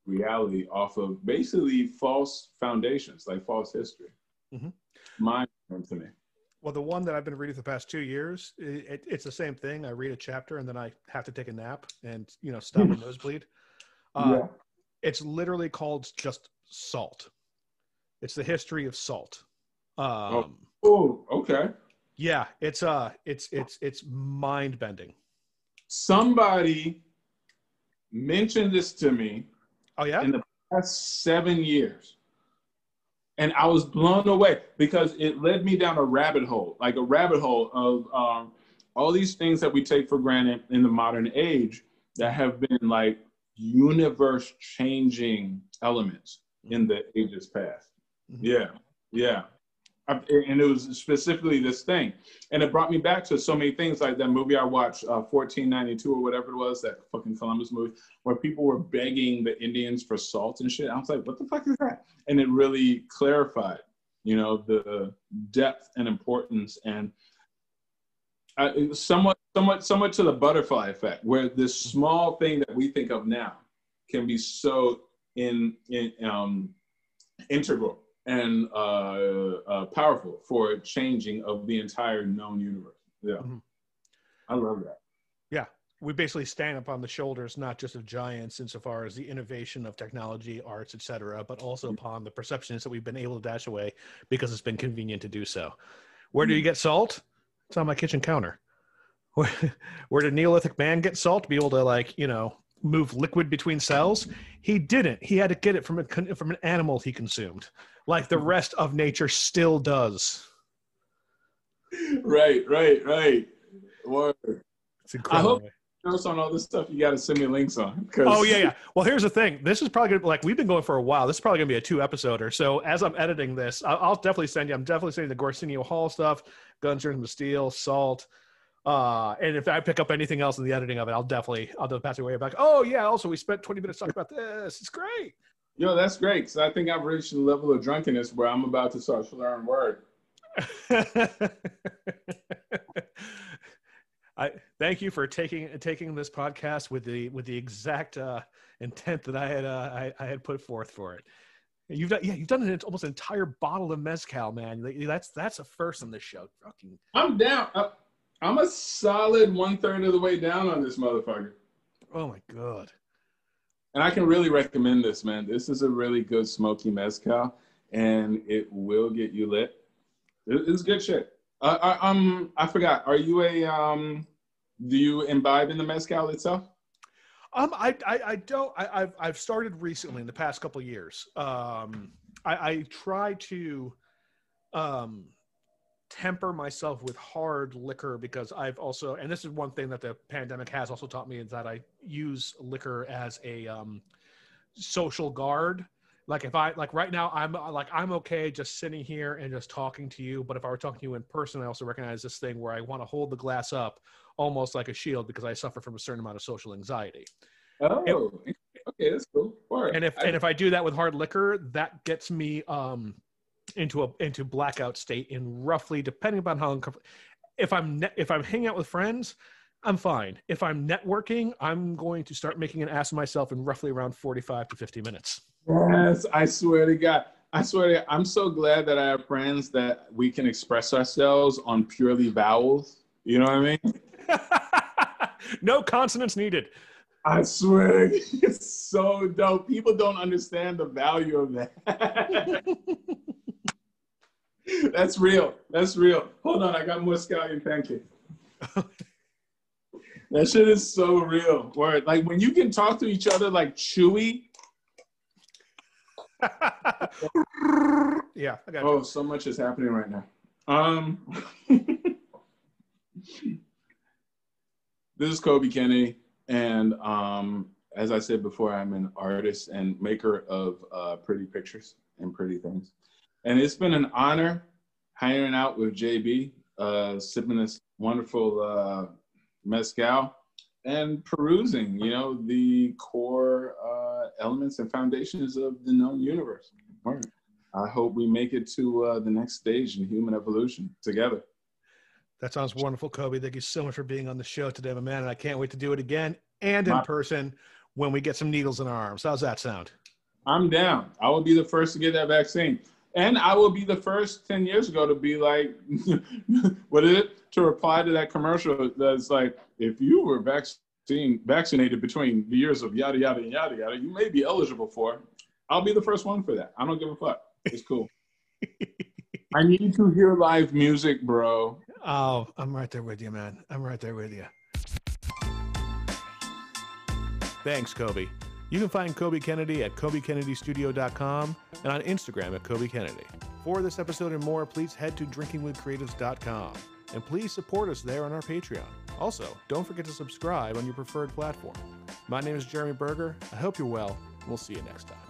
reality off of basically false foundations, like false history. Mhm. Mind to me. Well, the one that I've been reading for the past two years, it, it, it's the same thing. I read a chapter and then I have to take a nap and you know stop a nosebleed. Uh, It's literally called just salt. It's the history of salt. Um, Oh, okay. Yeah, it's uh, it's it's it's mind bending. Somebody mentioned this to me Oh yeah, in the past seven years. And I was blown away because it led me down a rabbit hole, like a rabbit hole of um, all these things that we take for granted in the modern age that have been like universe changing elements in the ages past. Mhm. Yeah, yeah. And it was specifically this thing. And it brought me back to so many things like that movie I watched, uh, 1492 or whatever it was, that fucking Columbus movie, where people were begging the Indians for salt and shit. I was like, what the fuck is that? And it really clarified, you know, the depth and importance and uh, somewhat, somewhat, somewhat to the butterfly effect, where this small thing that we think of now can be so in, in um, integral and uh, uh, powerful for changing of the entire known universe. Yeah, Mhm. I love that. Yeah. We basically stand up on the shoulders not just of giants insofar as the innovation of technology, arts, etc., but also upon the perceptions that we've been able to dash away because it's been convenient to do so. Where do you get salt? It's on my kitchen counter. Where, where did Neolithic man get salt? To be able to like you know move liquid between cells. He didn't. He had to get it from a from an animal he consumed, like the hmm. rest of nature still does. Right, right, right. Word. It's incredible. I hope notes on all this stuff. You got to send me links on. Oh yeah, yeah. Well, here's the thing. This is probably gonna like we've been going for a while. This is probably gonna be a two episoder. So as I'm editing this, I'll, I'll definitely send you. I'm definitely sending the Arsenio Hall stuff, Guns, Germs, Steel, Salt. Uh, and if I pick up anything else in the editing of it, I'll definitely I'll just pass it way back. Oh yeah. Also, we spent 20 minutes talking about this. It's great. Yo, that's great. Because I think I've reached the level of drunkenness where I'm about to start slurring word. I thank you for taking taking this podcast with the with the exact uh, intent that I had uh, I, I, had put forth for it. You've done yeah you've done an almost entire bottle of mezcal, man. That's that's a first on this show. Fucking. I'm down. I'm a solid one third of the way down on this motherfucker. Oh my god. And I can really recommend this, man. This is a really good smoky mezcal, and it will get you lit. It's good shit. Uh, I, um, I forgot. Are you a um? Do you imbibe in the mezcal itself? Um, I, I, I don't. I, have I've started recently in the past couple years. Um, I, I try to, um, temper myself with hard liquor because I've also, and this is one thing that the pandemic has also taught me is that I use liquor as a um, social guard. Like if i like right now i'm like i'm okay just sitting here and just talking to you but if i were talking to you in person i also recognize this thing where i want to hold the glass up almost like a shield because i suffer from a certain amount of social anxiety. Oh and, okay that's cool. Right. and if I, and if i do that with hard liquor that gets me um into a into blackout state in roughly depending upon how uncomfortable if i'm ne- if i'm hanging out with friends I'm fine. If I'm networking, I'm going to start making an ass of myself in roughly around 45 to 50 minutes. Yes, I swear to God. I swear to God, I'm so glad that I have friends that we can express ourselves on purely vowels. You know what I mean? no consonants needed. I swear, it's so dope. People don't understand the value of that. That's real. That's real. Hold on, I got more scallion pancake. that shit is so real. Word. like when you can talk to each other like Chewie yeah. oh, so much is happening right now. Um, this is Kobe Kennedy, and um, as I said before, I'm an artist and maker of uh, pretty pictures and pretty things. And it's been an honor hanging out with JB, uh, sipping this wonderful uh, mezcal and perusing, you know, the core uh, elements and foundations of the known universe. I hope we make it to uh, the next stage in human evolution together. That sounds wonderful, Kobe. Thank you so much for being on the show today, my man. And I can't wait to do it again and in my- person when we get some needles in our arms. How's that sound? I'm down. I will be the first to get that vaccine. And I will be the first 10 years ago to be like, what is it? To reply to that commercial that's like, if you were vaccine, vaccinated between the years of yada, yada, and yada, yada, you may be eligible for. I'll be the first one for that. I don't give a fuck. It's cool. I need to hear live music, bro. Oh, I'm right there with you, man. I'm right there with you. Thanks, Kobe. You can find Kobe Kennedy at KobeKennedyStudio.com and on Instagram at Kobe Kennedy. For this episode and more, please head to drinkingwithcreatives.com and please support us there on our Patreon. Also, don't forget to subscribe on your preferred platform. My name is Jeremy Berger. I hope you're well. We'll see you next time.